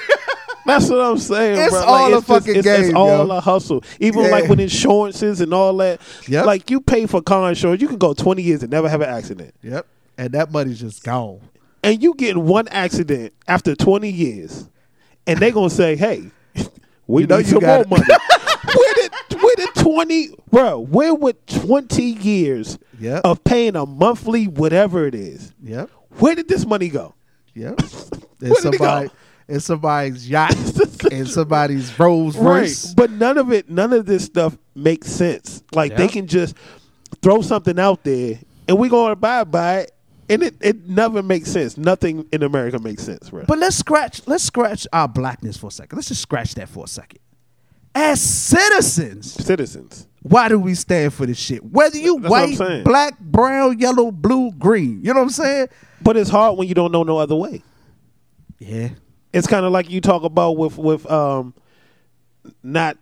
That's what I'm saying. It's bro. Like, all a just- fucking it's, It's all yo. a hustle. Even Yeah. like with insurances and all that. Yep. Like you pay for car insurance, you can go 20 years and never have an accident. yep. And that money's just gone. And you get one accident after 20 years, and they're gonna say, "Hey, we You know need you some got more money." where did where did 20, bro? Where would 20 years Yep. of paying a monthly whatever it is? Yep. Where did this money go? Yep. Where It's did it go? Somebody it's somebody's yacht and somebody's Rolls Royce. Right. But none of it, none of this stuff makes sense. Like they can just throw something out there and we're going to abide by it. And it, it never makes sense. Nothing in America makes sense, bro. But let's scratch let's scratch our blackness for a second. Let's just scratch that for a second. As citizens, Citizens. why do we stand for this shit? Whether you That's white, black, brown, yellow, blue, green. You know what I'm saying? But it's hard when you don't know no other way. Yeah. It's kind of like you talk about with with um not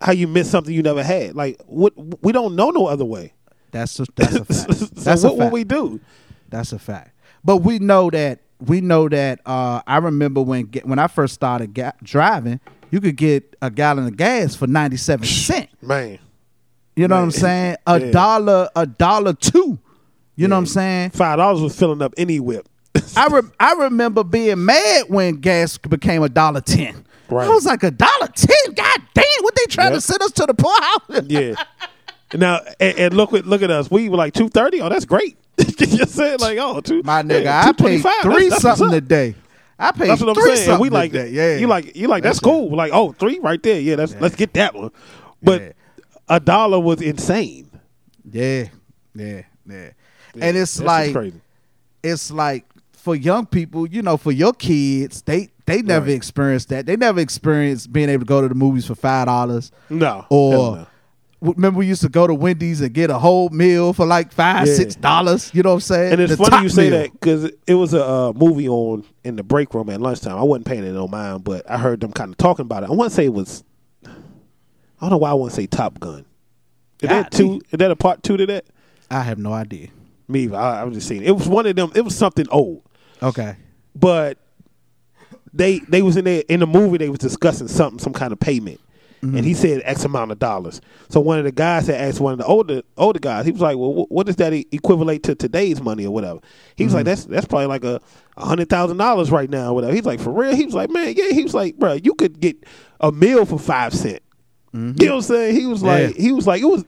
how you miss something you never had. Like what we don't know no other way. That's a that's a fact. so That's what will we do? That's a fact. But we know that we know that. Uh, I remember when when I first started ga- driving, you could get a gallon of gas for ninety seven cent. Man. You know what I'm saying? A Yeah. dollar, a dollar two. You know what I'm saying? Five dollars was filling up any whip. I re- I remember being mad when gas became a dollar ten. Right. I was like a dollar ten. God damn! What they trying to send us to the poorhouse? yeah. Now and, and look at look at us. We were like two thirty. Oh, that's great. you just said like oh two. My nigga, yeah, I paid 225. three That's- that's something what's a day. I paid That's what I'm three saying. We like day. Yeah, You like you like that's, That's cool. Like oh three right there. Yeah, that's let's get that one. But Yeah. a dollar was insane. Yeah, yeah, yeah. And it's like it's like for young people, you know, for your kids, they they never Right. experienced that. They never experienced being able to go to the movies for five dollars No, or no. remember we used to go to Wendy's and get a whole meal for like five, Yeah. six dollars. You know what I'm saying? And it's The funny you say meal. that because it was a uh, movie on in the break room at lunchtime. I wasn't paying it no mind, but I heard them kind of talking about it. I want to say it was. I don't know why I want to say Top Gun. Is that two? Is that a part two to that? I have no idea. Me. I, I was just saying it was one of them. It was something old, Okay. but they they was in there in the movie. They was discussing something, some kind of payment, and he mm-hmm. said X amount of dollars. So one of the guys had asked one of the older older guys. He was like, "Well, wh- what does that e- equivalent to today's money or whatever?" He was like, mm-hmm. "That's that's probably like a hundred thousand dollars right now, or whatever." He's like, "For real?" He was like, "Man, yeah." He was like, "Bro, you could get a meal for five cent." You mm-hmm. know what I'm saying? He was like, Yeah. he was like, it was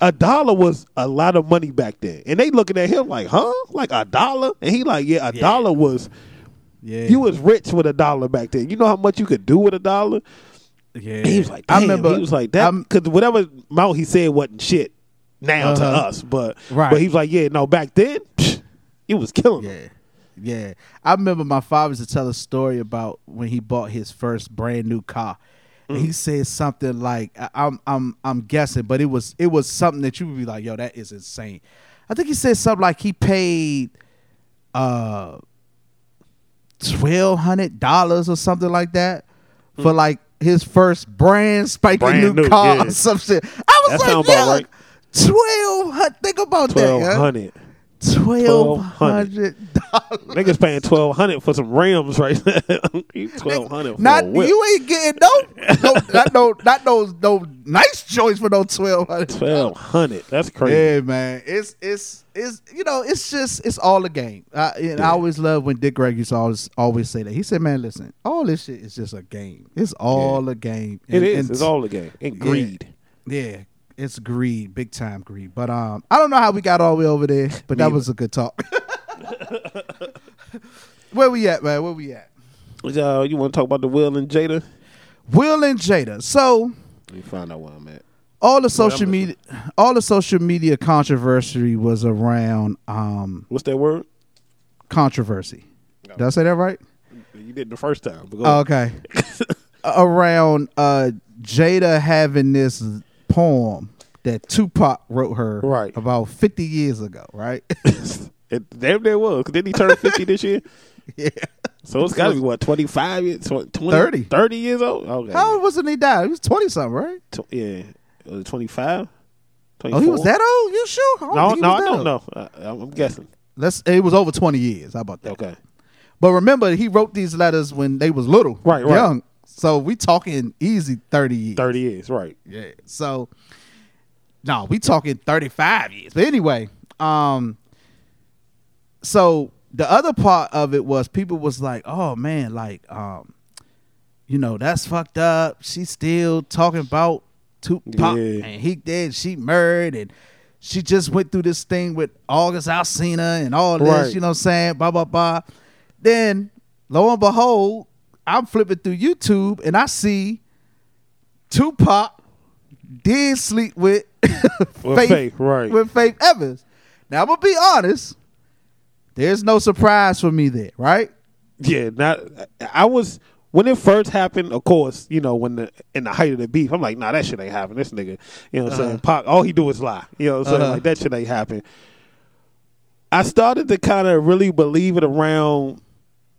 a dollar was a lot of money back then, and they looking at him like, huh, like a dollar, and he like, yeah, a dollar was. Yeah. You was rich with a dollar back then. You know how much you could do with a dollar. yeah. And he was like, I remember. he was like that because whatever amount he said wasn't shit now to Uh-huh. us, but Right. but he was like, yeah, no, back then, psh, it was killing him. Yeah, yeah. I remember my father used to tell a story about when he bought his first brand new car. Mm. he said something like, I- "I'm, I'm, I'm guessing, but it was, it was something that you would be like, yo, that is insane." I think he said something like he paid, uh, twelve hundred dollars or something like that for like his first brand spanking Mm. Brand new, new, car yeah. or some shit. I was That like, yeah, right. twelve hundred. Think about Twelve that, hundred. Twelve hundred dollars. Niggas paying twelve hundred for some rims right now. twelve hundred Not you ain't getting no, no not no not those no nice choice for no twelve hundred. Twelve hundred. That's crazy. Yeah, man. It's it's it's you know it's just it's all a game. I, and I always love when Dick Greg used to always always say that. He said, "Man, listen, all this shit is just a game. It's all a game. It And- is. and- it's all a game. And yeah. greed. Yeah, it's greed, big time greed. But um, I don't know how we got all the way over there, but that Me was a good talk. Where we at, man? Where we at? Uh, you want to talk about the Will and Jada? Will and Jada. So Let me find out where I'm at. all the social I'm media, all the social media controversy was around um What's that word? controversy. Did I say that right? You did the first time. But go Oh, okay. around uh Jada having this poem that Tupac wrote her Right. about 50 years ago, right? it damn near was. Didn't he turn 50 this year? yeah. So it's got to be, what, 25 years? 20, 30. 30 years old? Okay. How old wasn't he died? He was 20 something, right? Tw- yeah. Was it 25? Oh, he was that old? You sure? I No, no, I don't know. I, I'm guessing. Let's it was over 20 years. How about that? Okay. But remember, he wrote these letters when they was little, Right, right. So we talking easy 30 years. 30 years, right. Yeah. So no, we talking 35 years. But anyway, um so the other part of it was people was like, "Oh man, like um you know, that's fucked up. She's still talking about Tupac Yeah. and he did she married and she just went through this thing with August Alsina and all this, Right. you know what I'm saying? Blah blah blah. Then lo and behold, I'm flipping through YouTube and I see Tupac did sleep with With Faith, right. With Faith Evans. Now I'm gonna be honest. There's no surprise for me there, right? Yeah, not. I was when it first happened. Of course, you know when the in the height of the beef, I'm like, nah, that shit ain't happen. This nigga, you know what I'm saying? Pac, all he do is lie. You know what I'm saying? Uh-huh. Like that shit ain't happen. I started to kind of really believe it around.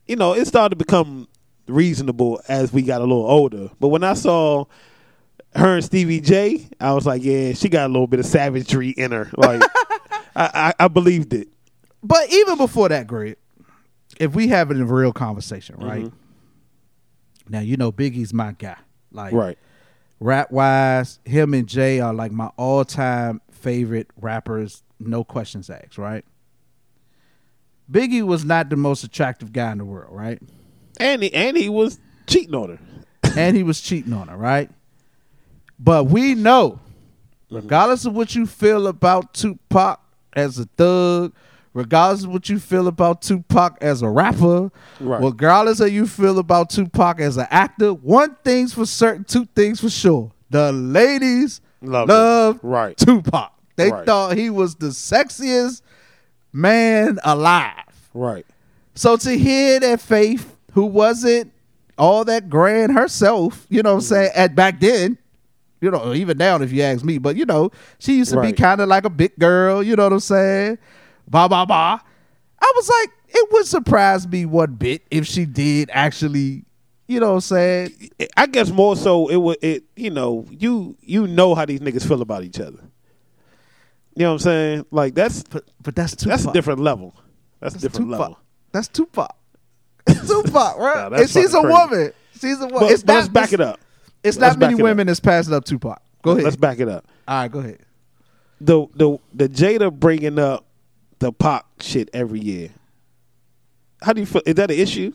You know, it started to become reasonable as we got a little older. But when I saw her and Stevie J, I was like, yeah, she got a little bit of savagery in her. Like, I, I, I believed it. But even before that, Greg, if we having a real conversation, right? Mm-hmm. Now you know Biggie's my guy. Like Right. rap wise, him and Jay are like my all time favorite rappers, no questions asked, right? Biggie was not the most attractive guy in the world, right? And he, and he was cheating on her. and he was cheating on her, right? But we know, regardless of what you feel about Tupac as a thug, regardless of what you feel about Tupac as a rapper, Right. regardless of you feel about Tupac as an actor, one thing's for certain, two things for sure. The ladies love. Right. Tupac. They Right. thought he was the sexiest man alive. Right. So to hear that Faith, who wasn't all that grand herself, you know what I'm mm-hmm. saying, at back then, You know, even now, if you ask me, but you know, she used to Right. be kind of like a big girl. You know what I'm saying? Ba ba ba. I was like, it would surprise me one bit if she did actually. You know what I'm saying? I guess more so it would it you know you you know how these niggas feel about each other. You know what I'm saying? Like that's But but that's Tupac. that's a different level. That's, a different Tupac. level. That's Tupac. Tupac, right? Nah, and she's a crazy. woman. She's a woman. But, it's but not, let's back it up. It's Let's not many it up. women that's passing up Tupac. Go ahead. Let's back it up. All right, go ahead. The the the Jada bringing up the Pac shit every year. How do you feel? Is that an issue?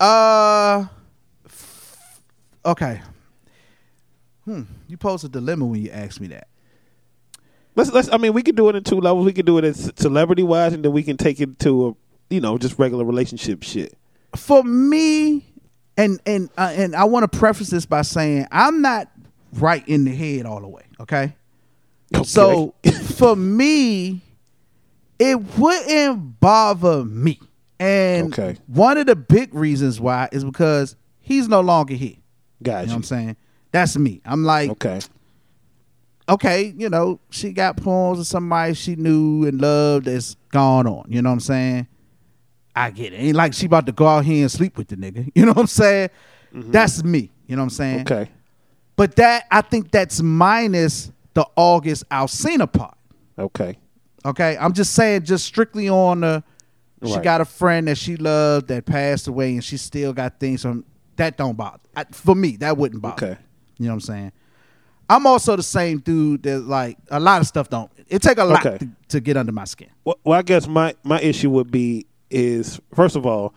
Uh, f- okay. Hmm. You pose a dilemma when you ask me that. Let's let's. I mean, we can do it in two levels. We can do it as celebrity wise, and then we can take it to a you know just regular relationship shit. For me, and and uh, and I want to preface this by saying I'm not right in the head all the way. Okay. okay. So for me, it wouldn't bother me. And Okay. one of the big reasons why is because he's no longer here. Got You you. know what I'm saying? That's me. I'm like, Okay. okay, you know, she got poems of somebody she knew and loved that's gone on. You know what I'm saying? I get it. Ain't like she about to go out here and sleep with the nigga. You know what I'm saying? That's me. You know what I'm saying? Mm-hmm. Okay. But that I think that's minus the August Alsina part. Okay. Okay, I'm just saying, just strictly on the. She got a friend that she loved that passed away, and she still got things from that. Don't bother I, for me. That wouldn't bother. Okay. you know what I'm saying. I'm also the same dude that like a lot of stuff don't. It take a lot Okay. to, to get under my skin. Well, well, I guess my my issue would be is first of all,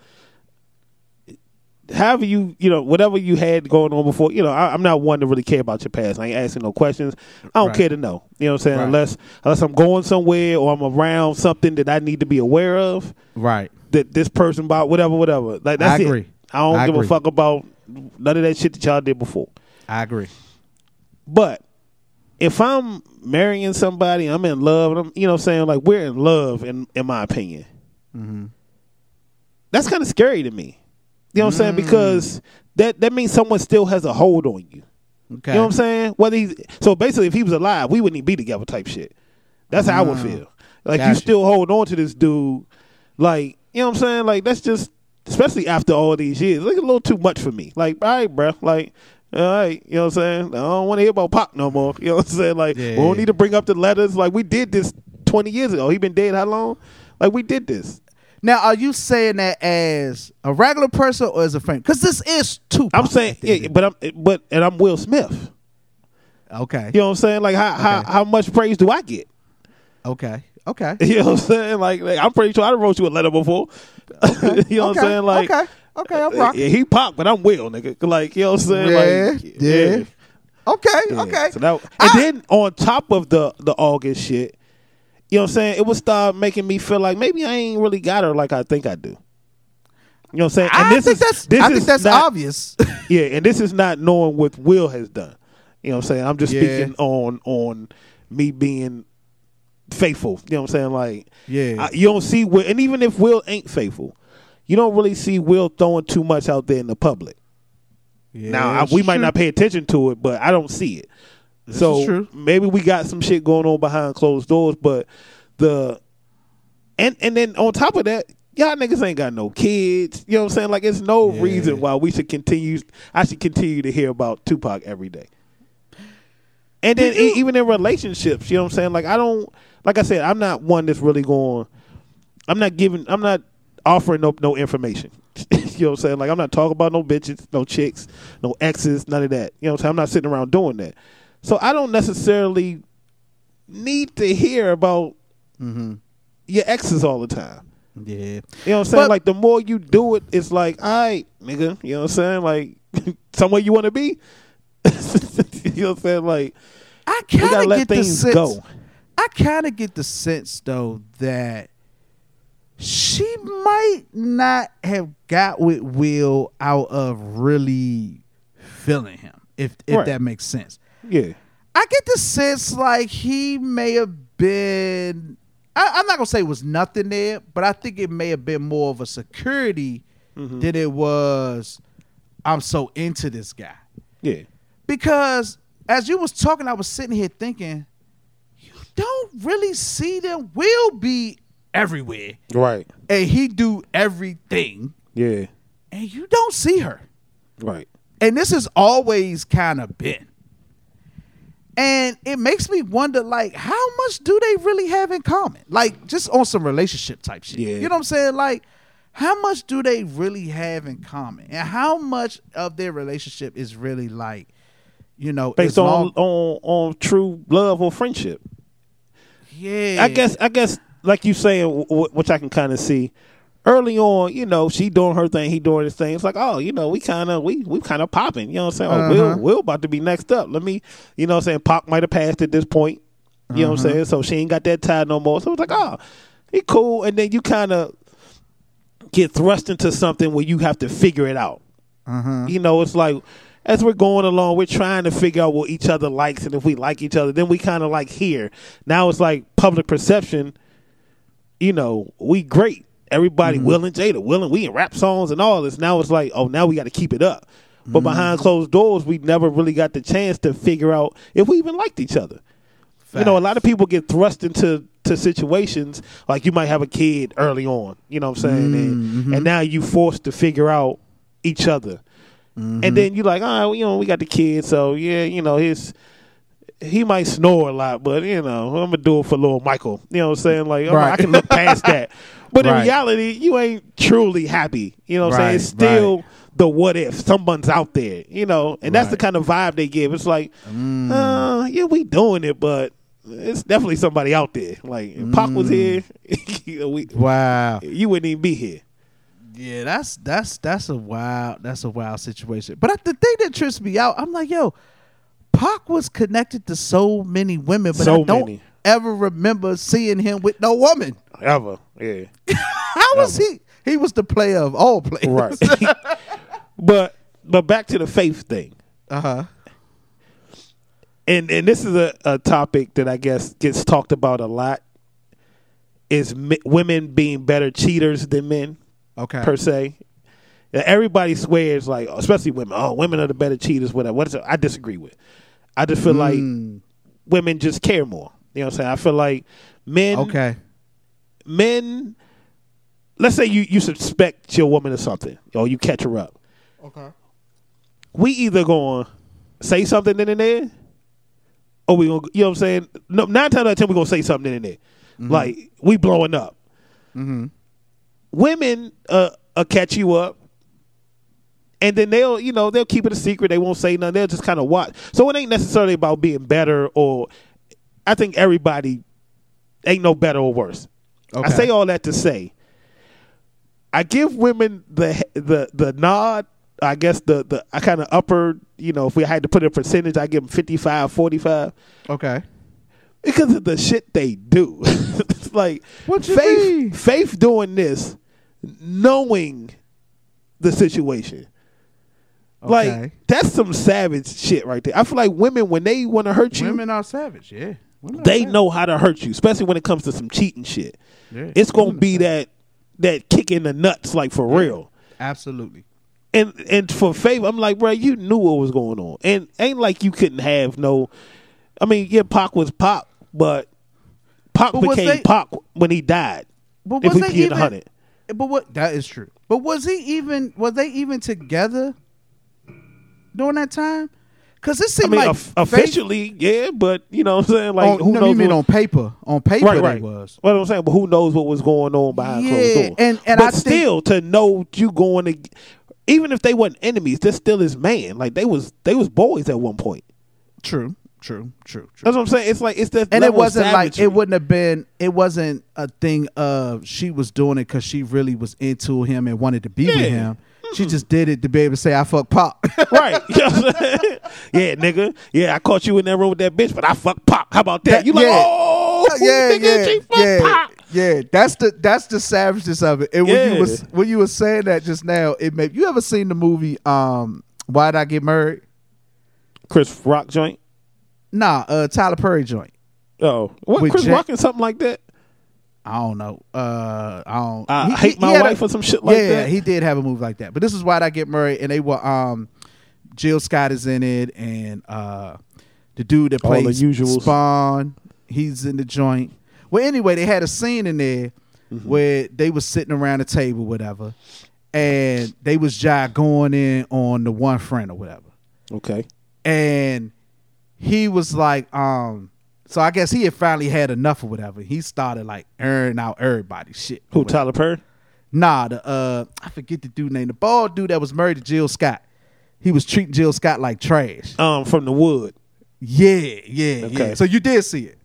however you you know whatever you had going on before, you know, I, I'm not one to really care about your past. I ain't asking no questions. I don't Right. care to know. You know what I'm saying? Right. Unless unless I'm going somewhere or I'm around something that I need to be aware of Right. that this person about whatever whatever. Like that's I it. I don't I give agree. a fuck about none of that shit that y'all did before. I agree. But if I'm marrying somebody, I'm in love, and I'm, you know what I'm saying? Like, we're in love, in, in my opinion. Mm-hmm. That's kind of scary to me. You know what I'm saying? Mm. Because that, that means someone still has a hold on you. Okay. You know what I'm saying? Whether he's, so basically, if he was alive, we wouldn't even be together type shit. That's how I would feel. Like, you still hold on to this dude. Like, you know what I'm saying? Like, that's just, especially after all these years, like a little too much for me. Like, all right, bro. Like, all right, you know what I'm saying? I don't want to hear about Pop no more. You know what I'm saying? Like, Yeah. we don't need to bring up the letters. Like, we did this 20 years ago. He been dead how long? Like, we did this. Now, are you saying that as a regular person or as a friend? Because this is Tupac. I'm saying, at the end yeah, but I'm, but, and I'm Will Smith. okay. You know what I'm saying? Like, how, how, Okay. how much praise do I get? Okay. Okay. You know what I'm saying? Like, like I'm pretty sure I wrote you a letter before. you know what. I'm saying? Like, okay. Okay. I'm uh, rocking. yeah, he pop, but I'm Will, nigga. Like, you know what I'm saying? Yeah, like, yeah. Okay. yeah. Okay. So that, and I- then on top of the the August shit, you know what I'm saying? It would start making me feel like maybe I ain't really got her like I think I do. You know what I'm saying? And I this think is that's. this I think that's not, obvious. Yeah, and this is not knowing what Will has done. You know what I'm saying? I'm just Yeah. speaking on on me being faithful. You know what I'm saying? Like, Yeah. I- you don't see Will, and even if Will ain't faithful, you don't really see Will throwing too much out there in the public. now, I, we might not pay attention to it, but I don't see it. Is so maybe we got some shit going on behind closed doors, but the and and then on top of that, y'all niggas ain't got no kids. You know what I'm saying? Like it's no Yeah. reason why we should continue. I should continue to hear about Tupac every day. And then you- even in relationships, you know what I'm saying? Like I don't, like I said, I'm not one that's really going. I'm not giving. I'm not offering no no information. you know what I'm saying? Like I'm not talking about no bitches, no chicks, no exes, none of that. You know what I'm saying? I'm not sitting around doing that. So I don't necessarily need to hear about mm-hmm. your exes all the time. Yeah. You know what I'm saying? But- like the more you do it, it's like, all right, nigga. You know what I'm saying? Like somewhere you want to be. you know what I'm saying? Like I we kind gotta of let get the sense. go. I kind of get the sense though that she might not have got with Will out of really feeling him, if if Right. that makes sense. Yeah. I get the sense like he may have been. I, I'm not gonna say it was nothing there, but I think it may have been more of a security Mm-hmm. than it was. I'm so into this guy Yeah. because as you was talking, I was sitting here thinking, you don't really see them. Will be everywhere, Right. and he do everything, Yeah. and you don't see her. Right. And this has always kind of been. And it makes me wonder, like, how much do they really have in common? Like, just on some relationship type shit. Yeah. You know what I'm saying? Like, how much do they really have in common? And how much of their relationship is really like, you know, Based as on long- on on true love or friendship. yeah. I guess I guess like you saying, w- which I can kind of see. Early on, you know, she doing her thing, he doing his thing. It's like, oh, you know, we kind of we we kind of popping. You know what I'm saying? Oh, Will uh-huh. Will about to be next up. Let me, you know, what I'm saying Pop might have passed at this point. You know what I'm uh-huh. saying? So she ain't got that tie no more. So it's like, oh, he cool. And then you kind of get thrust into something where you have to figure it out. Uh-huh. You know, it's like as we're going along, we're trying to figure out what each other likes and if we like each other. Then we kind of like here. Now it's like public perception. You know, we great. Everybody mm-hmm. willing, Jada willing. We in rap songs and all this. Now it's like, oh, now we got to keep it up. But mm-hmm. behind closed doors, we never really got the chance to figure out if we even liked each other. You know, a lot of people get thrust into to situations like you might have a kid early on. You know what I'm saying? And, mm-hmm. and now you forced to figure out each other. And then you're like, oh, you know, we got the kid, so yeah, you know, his he might snore a lot, but you know, I'm gonna do it for little Michael. You know what I'm saying? Like, all right, I can look past that. But in reality, you ain't truly happy. You know what I'm saying? It's still right. the what if someone's out there, you know, and that's the Mm. kind of vibe they give. It's like, uh, yeah, we doing it, but it's definitely somebody out there. Like, if Pac was here, we, wow. you wouldn't even be here. Yeah, that's that's that's a wild that's a wild situation. But I, the thing that trips me out, I'm like, yo, Pac was connected to so many women, but So I don't many. Ever remember seeing him with no woman. Ever, yeah. How was he? He was the player of all players. right. but but back to the faith thing. uh huh. and and this is a, a topic that I guess gets talked about a lot is mi- women being better cheaters than men Okay. per se. Everybody swears like, especially women. Oh, women are the better cheaters. Whatever. What is it? I disagree with. I just feel like women just care more. You know what I'm saying? I feel like men. Okay. Men. Let's say you you suspect your woman of something, or you catch her up. Okay. we either going to say something then and there, or we gonna, you know what I'm saying? No, nine times out of ten, we gonna say something then and there. Like we blowing up. Women uh, uh catch you up, and then they'll you know they'll keep it a secret. They won't say nothing. They'll just kind of watch. So it ain't necessarily about being better or. I think everybody ain't no better or worse. I say all that to say, I give women the the the nod. I guess the the I kind of upper. You know, if we had to put a percentage, I give them 55, 45 Okay. because of the shit they do. it's like What faith mean? faith doing this, knowing the situation. Okay. Like that's some savage shit right there. I feel like women when they want to hurt you, Women are savage. Yeah. They know how to hurt you, especially when it comes to some cheating shit. Yeah. It's gonna be that that kick in the nuts, like for real. Absolutely. And and for favor, I'm like, bro, you knew what was going on, and ain't like you couldn't have no. I mean, yeah, Pac was Pop, but Pac But became they- Pac when he died. But if was we they keep it even? 100. But what? That is true. But was he even? Was they even together during that time? Because it I seemed mean, like Faith- officially, yeah, but you know what I'm saying? Like, on, who no, knows? you mean what- on paper? On paper, right, right. was. What I'm saying, but who knows what was going on behind Yeah, closed doors? and- and but I think- still, to know you going to, even if they weren't enemies, they're still his man. Like they was, they was boys at one point. True. True. True. True. That's what I'm saying. It's like it's that, and it wasn't like it wouldn't have been. It wasn't a thing of she was doing it because she really was into him and wanted to be with him. She just did it to be able to say, "I fuck pop." right. You know what I'm saying? yeah, nigga. Yeah, I caught you in that room with that bitch, but I fuck pop. How about that? That- you like, yeah. oh, yeah, nigga, yeah, she fuck yeah, pop. yeah. That's the that's the savageness of it. And when Yeah. you was when you were saying that just now, it made you ever seen the movie um Why Did I Get Married? Chris Rock joint. Nah, uh Tyler Perry joint. Oh, what With Chris Jack- Rock and something like that? I don't know. Uh, I don't. I he- hate he- my he wife or some shit like yeah, that. Yeah, he did have a move like that. But this is why I get married, and they were um, Jill Scott is in it, and uh, the dude that All the plays usuals. Spawn, he's in the joint. Well, anyway, they had a scene in there Mm-hmm. where they was sitting around the table, whatever, and they was just going in on the one friend or whatever Okay. and he was like, um, so I guess he had finally had enough or whatever. He started like airing out everybody's shit. Who? Tyler Perry? Nah, the uh, I forget the dude name. The bald dude that was married to Jill Scott. He was treating Jill Scott like trash. Um, from the Wood. Yeah, yeah, Okay. yeah. So you did see it.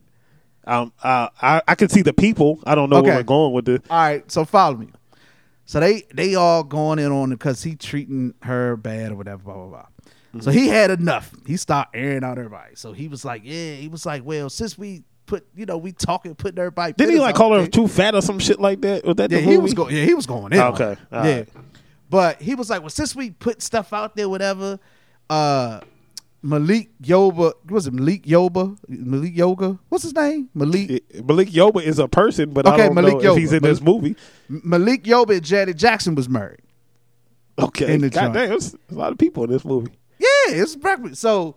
Um, uh, I I can see the people. I don't know Okay. where we're going with this. All right, so follow me. So they they all going in on it because he treating her bad or whatever, blah blah blah. So he had enough. He stopped airing out everybody. So he was like, yeah, he was like, well, since we put, you know, we talking, putting everybody. Didn't he like call her too fat or some shit like that? Was that Yeah, the he movie? was going. Yeah, he was going in. Okay, yeah, right. but he was like, well, since we put stuff out there, whatever. Uh, Malik Yoba, was it Malik Yoba? Malik Yoga? What's his name? Malik Malik Yoba is a person, but Okay, I don't Malik know if he's Yoba. in this movie. Malik Yoba and Janet Jackson was married. Okay, In the God damn, there's a lot of people in this movie. Yeah, it's breakfast. So,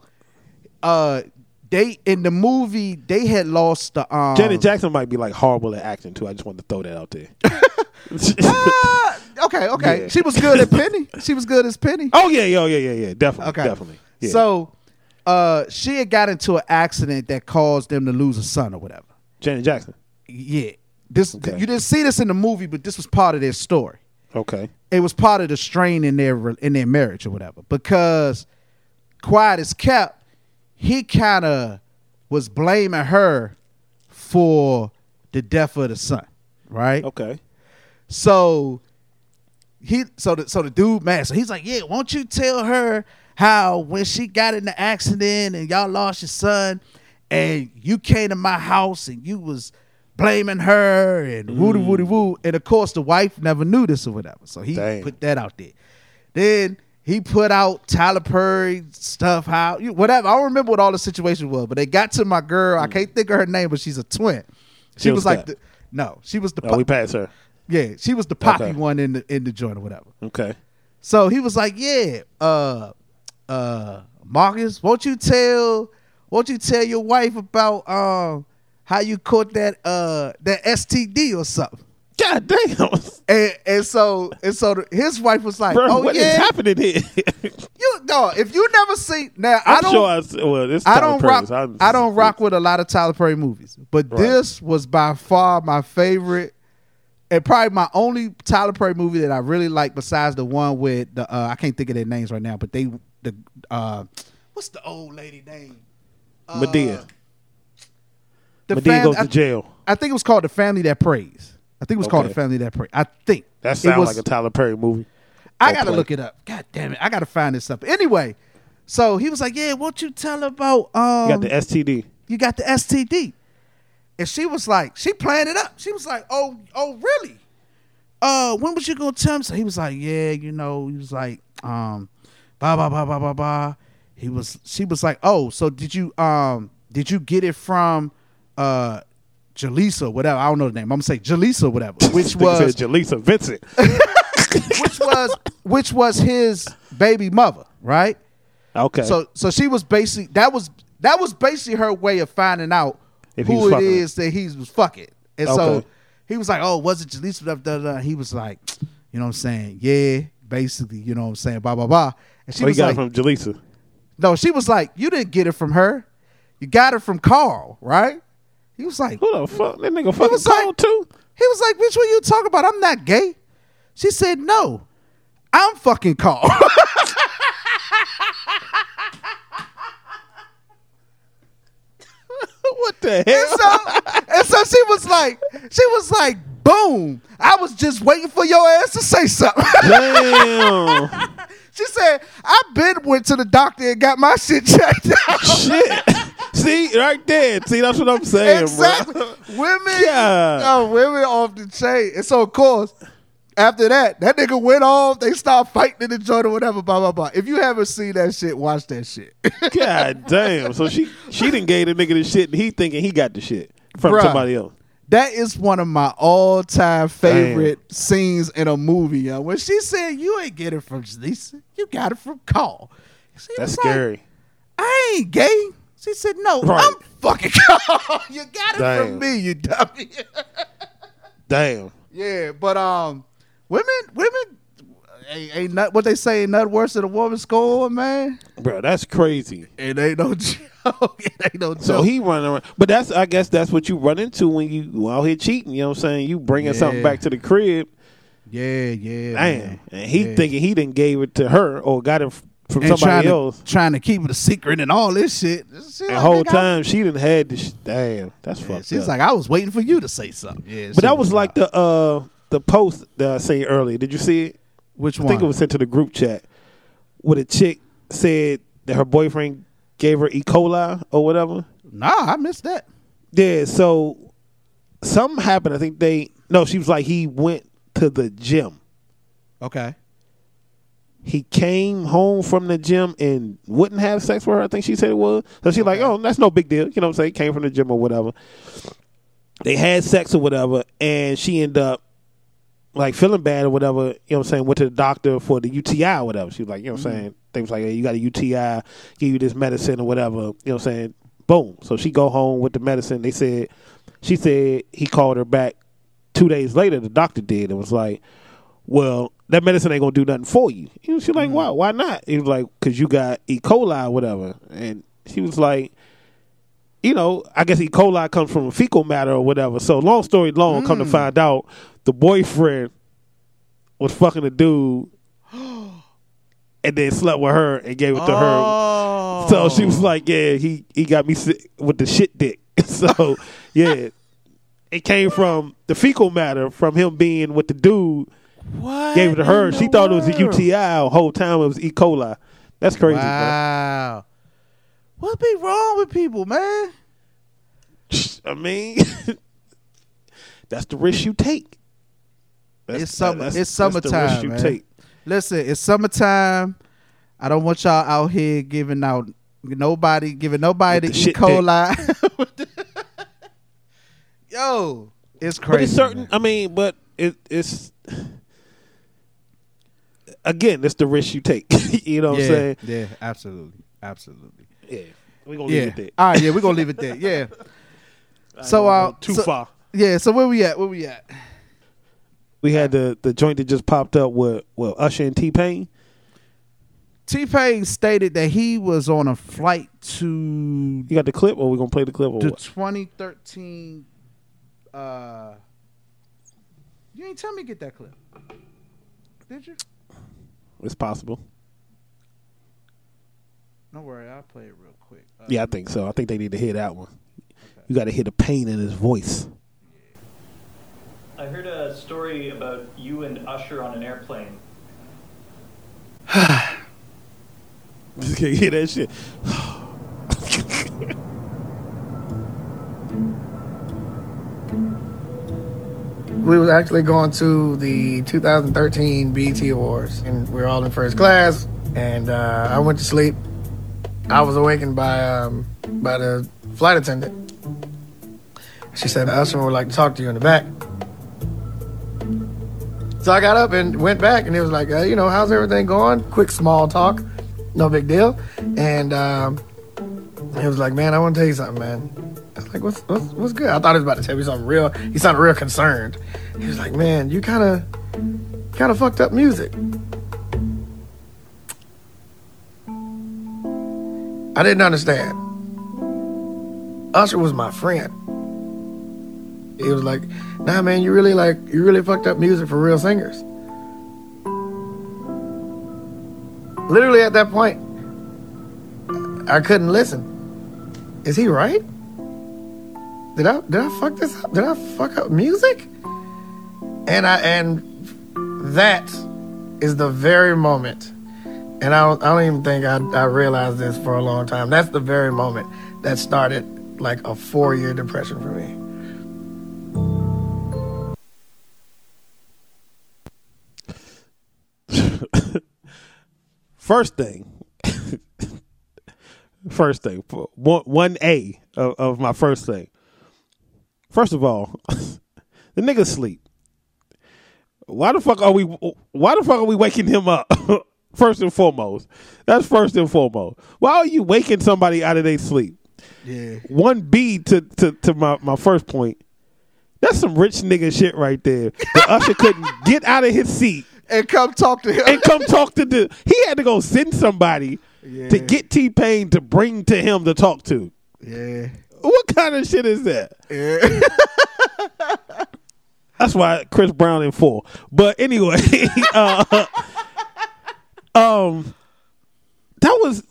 uh, they in the movie they had lost the um. Janet Jackson might be like horrible at acting too. I just wanted to throw that out there. Ah, okay, okay. Yeah. She was good at Penny. She was good as Penny. oh yeah, yeah, yeah, yeah, yeah. Definitely, Okay. definitely. Yeah. So, uh, she had got into an accident that caused them to lose a son or whatever. Janet Jackson. Yeah, this Okay. you didn't see this in the movie, but this was part of their story. Okay. It was part of the strain in their in their marriage or whatever. Because quiet as kept, he kind of was blaming her for the death of the son, right? Okay. So he so the so the dude man, so he's like, Yeah, won't you tell her how when she got in the accident and y'all lost your son and you came to my house and you was blaming her and woody mm. woody woo. And of course the wife never knew this or whatever. So he put that out there. Then he put out Tyler Perry stuff, how whatever. I don't remember what all the situation was, but they got to my girl. I can't think of her name, but she's a twin. She was like the no, she was the Oh, we passed her. yeah, she was the poppy Okay. one in the in the joint or whatever. Okay. So he was like, "Yeah, uh, uh, Marcus, won't you tell, won't you tell your wife about um how you caught that uh that STD or something?" God damn. And and so and so his wife was like, Bro, "Oh what is yeah, happening here? you no, if you never see now, I I'm don't." sure I, well, this I don't rock. I'm- I don't rock with a lot of Tyler Perry movies, but Right. this was by far my favorite, and probably my only Tyler Perry movie that I really like. Besides the one with the uh, I can't think of their names right now, but they the uh, what's the old lady name? Uh, Madea. The Madea goes I, to jail. I think it was called The Family That Prays. I think it was called Okay. The Family That Pray. I think That sounds was- like a Tyler Perry movie. I gotta play. look it up. God damn it, I gotta find this stuff. Anyway, so he was like, "Yeah, won't you tell about um You got the STD. you got the STD. And she was like, she planned it up. She was like, oh, oh, really? Uh, when was you gonna tell him? So he was like, yeah, you know, he was like, um, blah blah blah blah blah blah. He was, she was like, oh, so did you, um, did you get it from, uh, Jaleesa, whatever? I don't know the name. I'm gonna say Jaleesa, whatever, which was, Jaleesa Vincent. which was, which was his baby mother, right? Okay. So so she was basically that was that was basically her way of finding out If who it is that he was fucking. And so he was like, "Oh, was it Jaleesa?" Da, da, da. He was like, "You know what I'm saying? Yeah, basically, you know what I'm saying? Blah blah blah." And she oh, he was got like, from Jaleesa. "No, she was like, you didn't get it from her. You got it from Carl, right?" He was like, Who the fuck? That nigga fucking was like- too? he was like, "Bitch, what you talking about? I'm not gay." She said, "No, I'm fucking Carl." What the And hell? so, and so she was like, she was like, boom. I was just waiting for your ass to say something. Damn. she said, I been went to the doctor and got my shit checked out. Shit. See, right there. See, that's what I'm saying, exactly. bro. Women, God. oh, women off the chain. And so of course, after that, that nigga went off. They start fighting in the joint or whatever. Blah blah blah. If you haven't seen that shit, watch that shit. God damn. So she she didn't gave the nigga the shit and he thinking he got the shit from Bruh. somebody else. That is one of my all time favorite scenes in a movie. Yo. When she said, "You ain't get it from Lisa, you got it from Carl." She That's like, scary. I ain't gay. She said, no, Right. I'm fucking You got it Damn. from me, you dummy. Damn. yeah, but um, women, women, ain't, ain't not what they say. Ain't nothing worse than a woman scoring, man. Bro, that's crazy. It ain't no joke. It ain't no joke. So he running around, but that's I guess that's what you run into when you out here cheating. You know what I'm saying? You bringing something back to the crib, yeah, yeah, damn, man. and he Yeah. thinking he didn't gave it to her or got it from and trying somebody to, else. trying to keep it a secret and all this shit. She The like, whole nigga, I- time she didn't had this. Damn, that's Yeah, fucked she's up. like, I was waiting for you to say something. Yeah, but that was like wild. the uh the post that I seen earlier. Did you see it? which I one? think it was sent to the group chat where a chick said that her boyfriend gave her E. coli or whatever. Nah, I missed that. Yeah, so something happened. I think they no, she was like he went to the gym. Okay. He came home from the gym and wouldn't have sex with her. I think she said it was. So she's like, "Oh, that's no big deal." You know what I'm saying? Came from the gym or whatever. They had sex or whatever, and she ended up like feeling bad or whatever. You know what I'm saying? Went to the doctor for the UTI or whatever. She was like, "You know what I'm mm-hmm. saying?" They was like, hey, "You got a UTI. Give you this medicine or whatever." You know what I'm saying? Boom. So she go home with the medicine. They said she said he called her back two days later. The doctor did. It was like, well, that medicine ain't gonna do nothing for you. She was like, mm-hmm. why? Why not? He was like, because you got E. coli or whatever. And she was like, you know, I guess E. coli comes from fecal matter or whatever. So long story long, come to mm. find out, the boyfriend was fucking a dude, and then slept with her and gave it to her. Oh. So she was like, "Yeah, he he got me sick with the shit dick." so yeah, it came from the fecal matter from him being with the dude. What Gave it to her. She thought it was a? UTI. The whole time it was E. coli. That's crazy, bro. Wow. What be wrong with people, man? I mean, that's the risk you take. That's, It's summer- that's- it's summertime, risk you man. take. Listen, it's summertime. I don't want y'all out here giving out nobody giving nobody the E. coli. Yo, it's crazy. But it's certain. man. I mean, but it, it's again, it's the risk you take. you know what yeah, I'm saying? yeah, absolutely, absolutely. Yeah, we gonna leave Yeah. it there. All right, yeah, we're gonna leave it there. Yeah. so uh, Too so- far. Yeah. So where we at? Where we at? We had the the joint that just popped up with well Usher and T Pain. T Pain stated that he was on a flight to You got the clip, or we gonna play the clip? Or the what? 2013. Uh, you ain't tell me to get that clip, did you? It's possible. Don't worry, I'll play it real quick. Uh, Yeah, I think so. I think they need to hear that one. You got to hear the pain in his voice. I heard a story about you and Usher on an airplane. Just can't hear that shit. We was actually going to the 2013 BET Awards, and we were all in first class. And uh, I went to sleep. I was awakened by um, by the flight attendant. She said, "Usher would like to talk to you in the back." So I got up and went back, and it was like, uh, you know, how's everything going? Quick small talk, no big deal. And um, he was like, man, I want to tell you something, man. I was like, what's, what's what's good? I thought he was about to tell me something real. He sounded real concerned. He was like, man, you kind of kind of fucked up music. I didn't understand. Usher was my friend. He was like, nah, man, you really like, you really fucked up music for real singers. Literally at that point, I couldn't listen. Is he right? Did I did I fuck this up? Did I fuck up music? And I and that is the very moment, and I don't, I don't even think I, I realized this for a long time. That's the very moment that started like a four year depression for me. First thing, first thing, one one A of, of my first thing. First of all, the nigga sleep. Why the fuck are we? Why the fuck are we waking him up First and foremost. That's first and foremost. Why are you waking somebody out of their sleep? Yeah. One B to, to, to my, my first point. That's some rich nigga shit right there. The usher couldn't get out of his seat And come talk to him. and come talk to the. He had to go send somebody to get T Pain to bring to him to talk to. yeah. What kind of shit is that? That's why Chris Brown in four. But anyway, uh, um, that was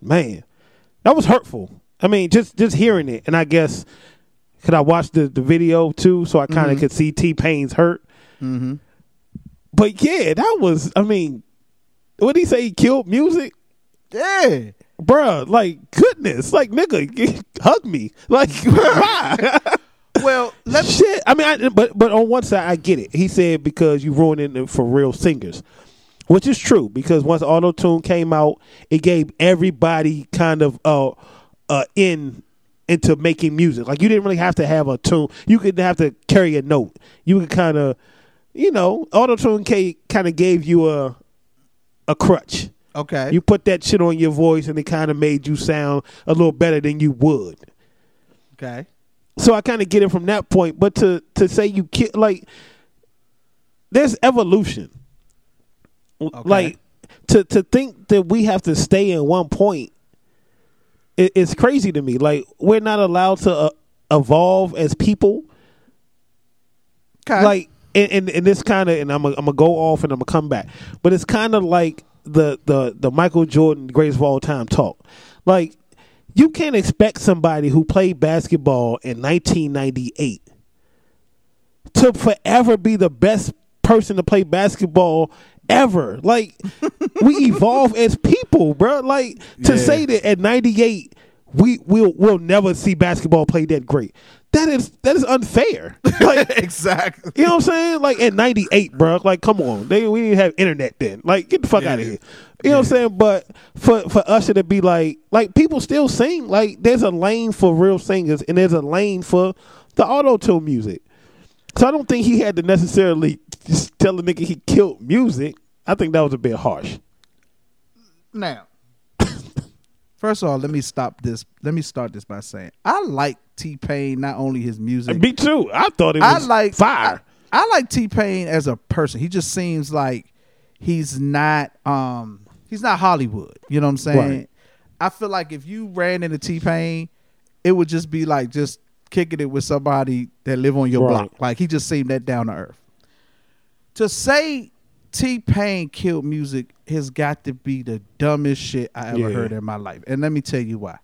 man, that was hurtful. I mean, just just hearing it, and I guess could I watch the the video too, so I kind of could see T Pain's hurt. Mm-hmm. But yeah, that was. I mean, what did he say? He killed music. Yeah. Bruh, like goodness, like nigga, hug me, like why? Well, let Shit. I mean, I, but but on one side, I get it. He said because you ruining it for real singers, which is true. Because once Auto Tune came out, it gave everybody kind of uh uh in into making music. Like you didn't really have to have a tune. You could have to carry a note. You could kind of, you know, Auto Tune kind of gave you a a crutch. Okay. You put that shit on your voice, and it kind of made you sound a little better than you would. okay. So I kind of get it from that point, but to to say you ki- like there's evolution. Okay. Like to to think that we have to stay in one point it, it's crazy to me. Like we're not allowed to uh, evolve as people. Okay. Like and and, and this kind of and I'm gonna I'm gonna go off and I'm gonna come back, but it's kind of like the the the Michael Jordan greatest of all time talk. Like you can't expect somebody who played basketball in 1998 to forever be the best person to play basketball ever. Like we evolve as people, bro. Like to Yeah. say that at 98 we will will never see basketball played that great. That is that is unfair. Like exactly. you know what I'm saying? Like at 98, bro. Like, come on. They, we didn't have internet then. Like, get the fuck out of here. You know what I'm saying? But for for Usher to be like, like people still sing. Like, there's a lane for real singers, and there's a lane for the auto tune music. So I don't think he had to necessarily just tell the nigga he killed music. I think that was a bit harsh. Now, first of all, let me stop this. Let me start this by saying I like T Pain. Not only his music, Me too. I thought it was I like fire. I, I like T Pain as a person. He just seems like he's not um he's not Hollywood. You know what I'm saying? Right. I feel like if you ran into T Pain, it would just be like just kicking it with somebody that live on your Right. block. Like he just seemed that down to earth. To say T Pain killed music has got to be the dumbest shit I ever Yeah. heard in my life. And let me tell you why.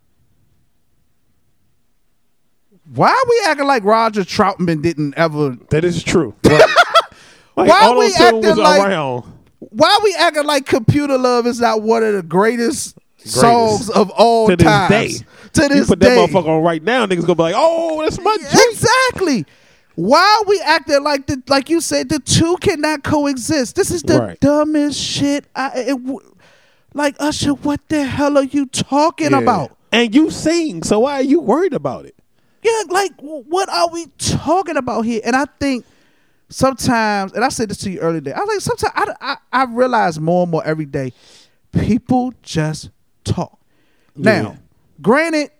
Why are we acting like Roger Troutman didn't ever that is true. Right. Like, Why are we acting like- around. why we acting like computer love is not one of the greatest, songs of all time? to this day. to you put day that motherfucker on right now, niggas gonna be like, "Oh, that's my joint." exactly why are we acting like the like you said the two cannot coexist this is the Right. dumbest shit I it, like Usher what the hell are you talking Yeah. about And you sing, so why are you worried about it? Yeah like what are we talking about here? And I think sometimes and I said this to you earlier today I was like sometimes I, I, I realize more and more every day people just talk. Now granted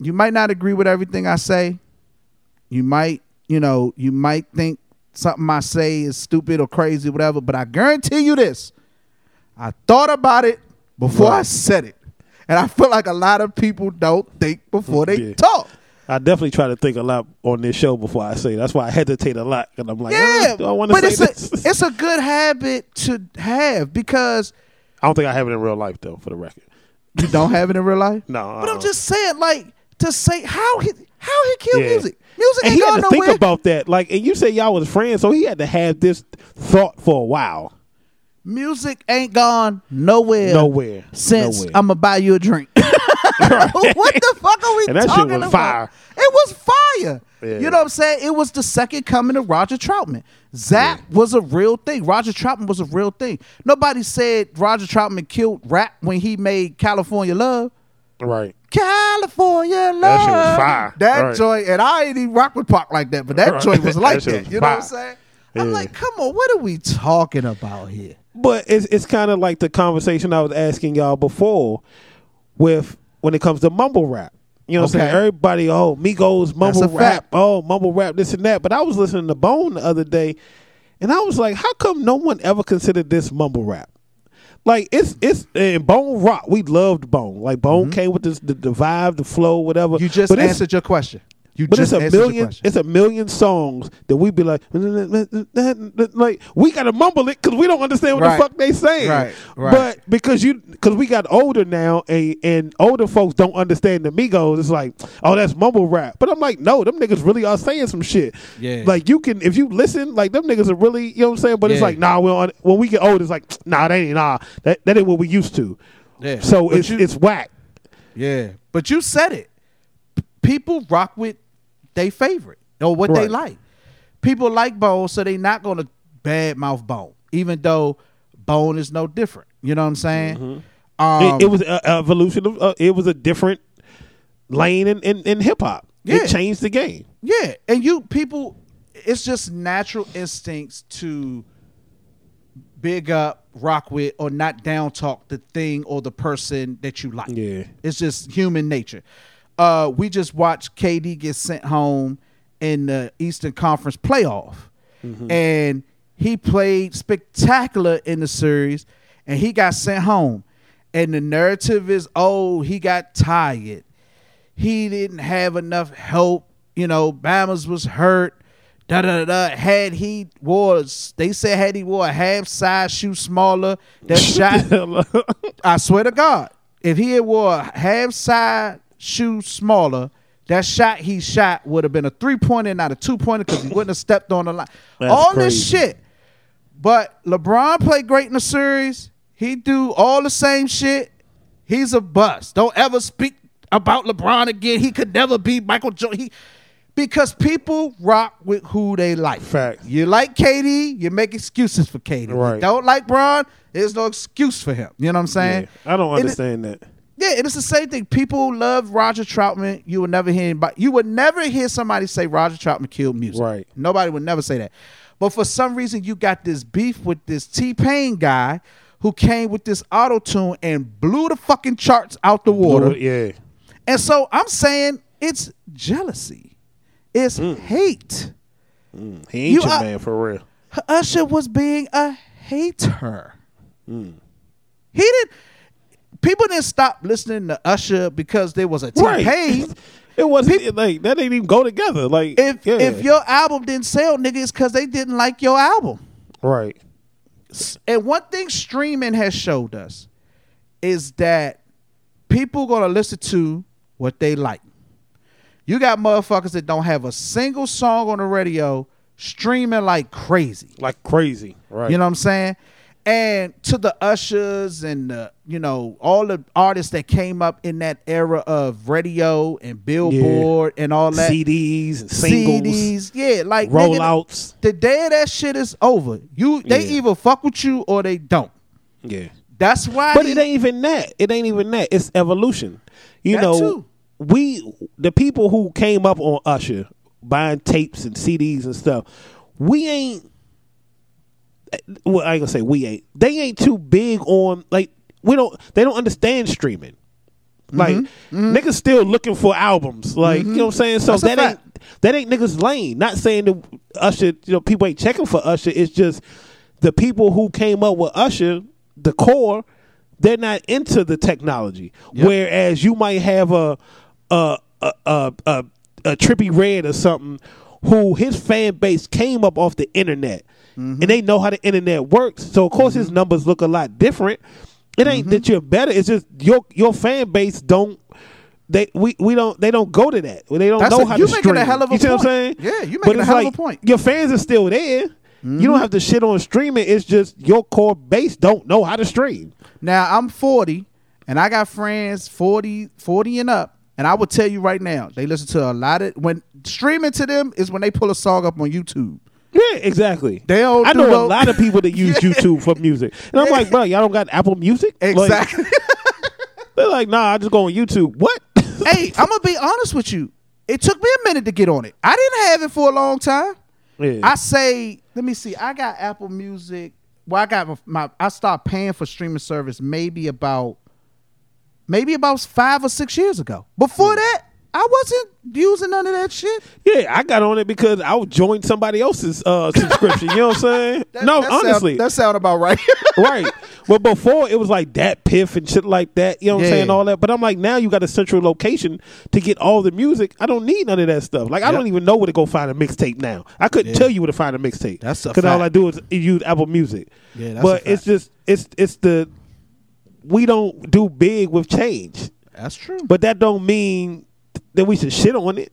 you might not agree with everything I say. You might you know you might think something I say is stupid or crazy whatever but I guarantee you this. I thought about it before I said it. And I feel like a lot of people don't think before they Yeah. talk I definitely try to think a lot on this show before I say. it. That's why I hesitate a lot, and I'm like, yeah "Uh, do I want to but say it's this? a it's a good habit to have because I don't think I have it in real life though. For the record, you don't have it in real life no. but uh-uh. I'm just saying like to say how he how he killed Yeah. music music And ain't he had to nowhere think about that. Like, and you say y'all was friends, so he had to have this thought for a while. music ain't gone nowhere Nowhere. since Nowhere. I'm gonna buy you a drink. what the fuck are we And that shit talking was about? fire. It was fire. Yeah. You know what I'm saying? It was the second coming of Roger Troutman. Zapp was a real thing. Roger Troutman was a real thing. Nobody said Roger Troutman killed rap when he made California Love. Right. California Love. That shit was fire. That Right. joint, and I ain't even rock with Pac like that, but that Right. joint was like shit that. was You know what I'm fire. saying? I'm like, come on, what are we talking about here? But it's it's kind of like the conversation I was asking y'all before with when it comes to mumble rap. You know what I'm saying? Everybody, oh, Migos, mumble rap, fact. oh, mumble rap, this and that. But I was listening to Bone the other day, and I was like, how come no one ever considered this mumble rap? Like it's it's and Bone rock. We loved Bone. Like Bone came with this the, the vibe, the flow, whatever. Mm-hmm. You just But answered your question. You but just it's a million. It's a million songs that we be like, like we gotta mumble it because we don't understand what Right. the fuck they saying. Right, right. But because you, because we got older now, and and older folks don't understand the Migos. It's like, oh, that's mumble rap. But I'm like, no, them niggas really are saying some shit. Yeah. Like you can, if you listen, like them niggas are really, you know what I'm saying. But it's like, nah, we don't, when we get older, it's like, nah, that ain't nah, that that ain't what we used to. Yeah. So But it's you- it's whack. Yeah, but you said it. People rock with they favorite or what they like. People like Bone, so they're not gonna badmouth Bone, even though Bone is no different. You know what I'm saying? Um, Mm-hmm. it, it was an evolution of. Uh, it was a different lane in in, in hip hop. Yeah. It changed the game. Yeah, and you people, it's just natural instincts to big up, rock with, or not down talk the thing or the person that you like. Yeah. it's just human nature. Uh, we just watched KD get sent home in the Eastern Conference playoff, and he played spectacular in the series, and he got sent home. And the narrative is, oh, he got tired he didn't have enough help. You know, Bama's was hurt. Da da da. da. Had he wore, they said had he wore a half size shoe smaller, that shot. I swear to God, if he had wore a half size shoe smaller, that shot he shot would have been a three pointer, not a two pointer, because he wouldn't have stepped on the line. That's All crazy. this shit. But LeBron played great in the series. He do all the same shit. He's a bust. Don't ever speak about LeBron again. He could never be Michael Jordan. He, because people rock with who they like. Fact. You like KD, you make excuses for KD. You Right. don't like Bron, there's no excuse for him. You know what I'm saying? I don't And it- understand that. Yeah, and it's the same thing. People love Roger Troutman. You would never hear anybody. You would never hear somebody say Roger Troutman killed music. Right. Nobody would never say that. But for some reason, you got this beef with this T Pain guy who came with this auto tune and blew the fucking charts out the water. Yeah. And so I'm saying it's jealousy. It's Mm. hate. He ain't You your are- man for real. Usher was being a hater. Mm. He didn't. People didn't stop listening to Usher because there was a T Right. Pain. It wasn't it, like that. Didn't even go together. Like If yeah. if your album didn't sell, nigga, it's because they didn't like your album. right, And one thing streaming has showed us is that people gonna listen to what they like. You got motherfuckers that don't have a single song on the radio streaming like crazy. like crazy. Right. You know what I'm saying? And to the ushers and the, you know all the artists that came up in that era of radio and Billboard and all that CDs and singles, CDs, yeah, like nigga, rollouts. the day of that shit is over. You they Yeah. either fuck with you or they don't. Yeah. That's why. But it ain't even that. It ain't even that. It's evolution. You know, too. we the people who came up on Usher buying tapes and CDs and stuff. We ain't. Well, I ain't gonna say we ain't. They ain't too big on like we don't. They don't understand streaming. Like Mm-hmm. niggas still looking for albums. Like you know what I'm saying. So That's that ain't that ain't niggas lane. Not saying that Usher. You know people ain't checking for Usher. It's just the people who came up with Usher, the core. They're not into the technology. Whereas you might have a a a a, a, a Trippie Redd or something who his fan base came up off the internet Mm-hmm. and they know how the internet works. So of course his numbers look a lot different. It ain't Mm-hmm. that you're better. It's just your your fan base don't. They we, we don't they don't go to that. They don't That's know a- how you to making a hell of a you see what I'm point. saying? Yeah, you But making a it's hell of a point. Your fans are still there. You don't have to shit on streaming. It's just your core base don't know how to stream. now I'm 40 and I got friends 40, 40 and up, and I will tell you right now, they listen to a lot of when streaming to them is when they pull a song up on YouTube. Yeah, exactly. They don't I know no- a lot of people that use YouTube for music, and I'm like, bro, y'all don't got Apple Music. Like, Exactly. they're like, nah, I just go on YouTube. What? hey, I'm gonna be honest with you. It took me a minute to get on it. I didn't have it for a long time. Yeah. I say, let me see. I got Apple Music well, I got my, my I stopped paying for streaming service maybe about maybe about five or six years ago. Hmm. Before that, I wasn't using none of that shit. Yeah, I got on it because I would join somebody else's uh, subscription. you know what I'm saying? no, that sound- honestly, that sound about right. right. Well, before it was like DatPiff and shit like that. You know what I'm saying? All that. But I'm like, now you got a central location to get all the music. I don't need none of that stuff. Like I don't even know where to go find a mixtape now. I couldn't Yeah. tell you where to find a mixtape. That's a because all. I do is use Apple Music. Yeah, that's but it's just it's it's the we don't do big with change. That's true. But that don't mean that we should shit on it.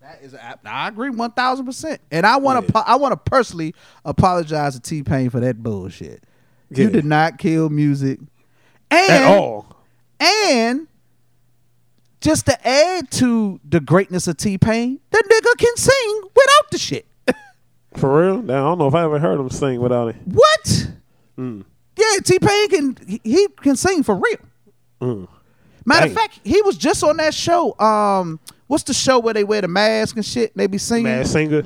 That is, a- I agree one thousand percent. And I want to, I want to personally apologize to T Pain for that bullshit. You did not kill music, and At all. and just to add to the greatness of T Pain, the nigga can sing without the shit. For real? Now, I don't know if I ever heard him sing without it. What? Mm. Yeah, T Pain can he, he can sing for real. Mm. Matter Dang. of fact, he was just on that show. Um, what's the show where they wear the mask and shit? and They be singing. Masked Singer.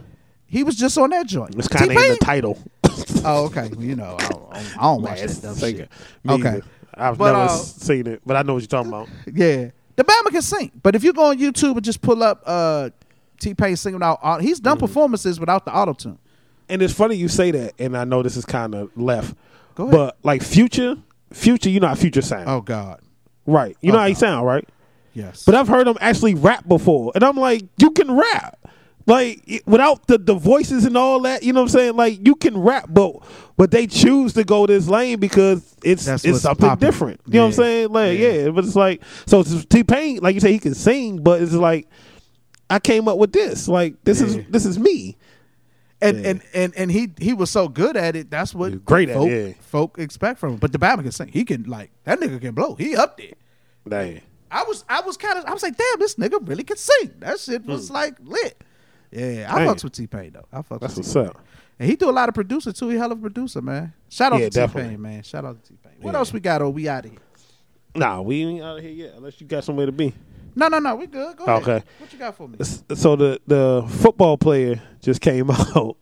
He was just on that joint. It's kind of in T-Pain? the title. Oh, okay. You know, I don't, I don't- I don't watch Mad that dumb singer. shit. Me Okay. either. I've But, never uh, seen it, but I know what you're talking about. Yeah, the Bama can sing, but if you go on YouTube and just pull up uh, T Pain singing out, au- he's done Mm-hmm. performances without the auto tune. And it's funny you say that, and I know this is kind of left. Go ahead. But like Future, Future, you know how Future sound. Oh God, Right. You Oh, know how he sound, right? yes. But I've heard him actually rap before. And I'm like, you can rap. Like without the, the voices and all that, you know what I'm saying? Like you can rap, but but they choose to go this lane because it's That's it's something popular. different. You know what I'm saying? Like Yeah. yeah. but it's like so T Pain, like you say, he can sing, but it's like I came up with this. Like this Yeah. is this is me. And, Yeah. and and and he he was so good at it. That's what great folk, it, yeah. folk expect from him. But the Bama can sing. He can like that nigga can blow. He up there. Dang. I was I was kind of I was like, damn, this nigga really can sing. That shit was like lit. Yeah, I Hmm. Dang. fucks with T Pain though. I fucks That's with what's T-Pain. up. And he do a lot of producer too. He hell of a producer, man. Shout out Yeah, to T Pain, man. Shout out to T Pain. What Yeah. else we got? Oh, we out of here. Nah, we ain't out of here yet, unless you got somewhere to be. No, no, no. We good. Go ahead. Okay. What you got for me? So the the football player just came out.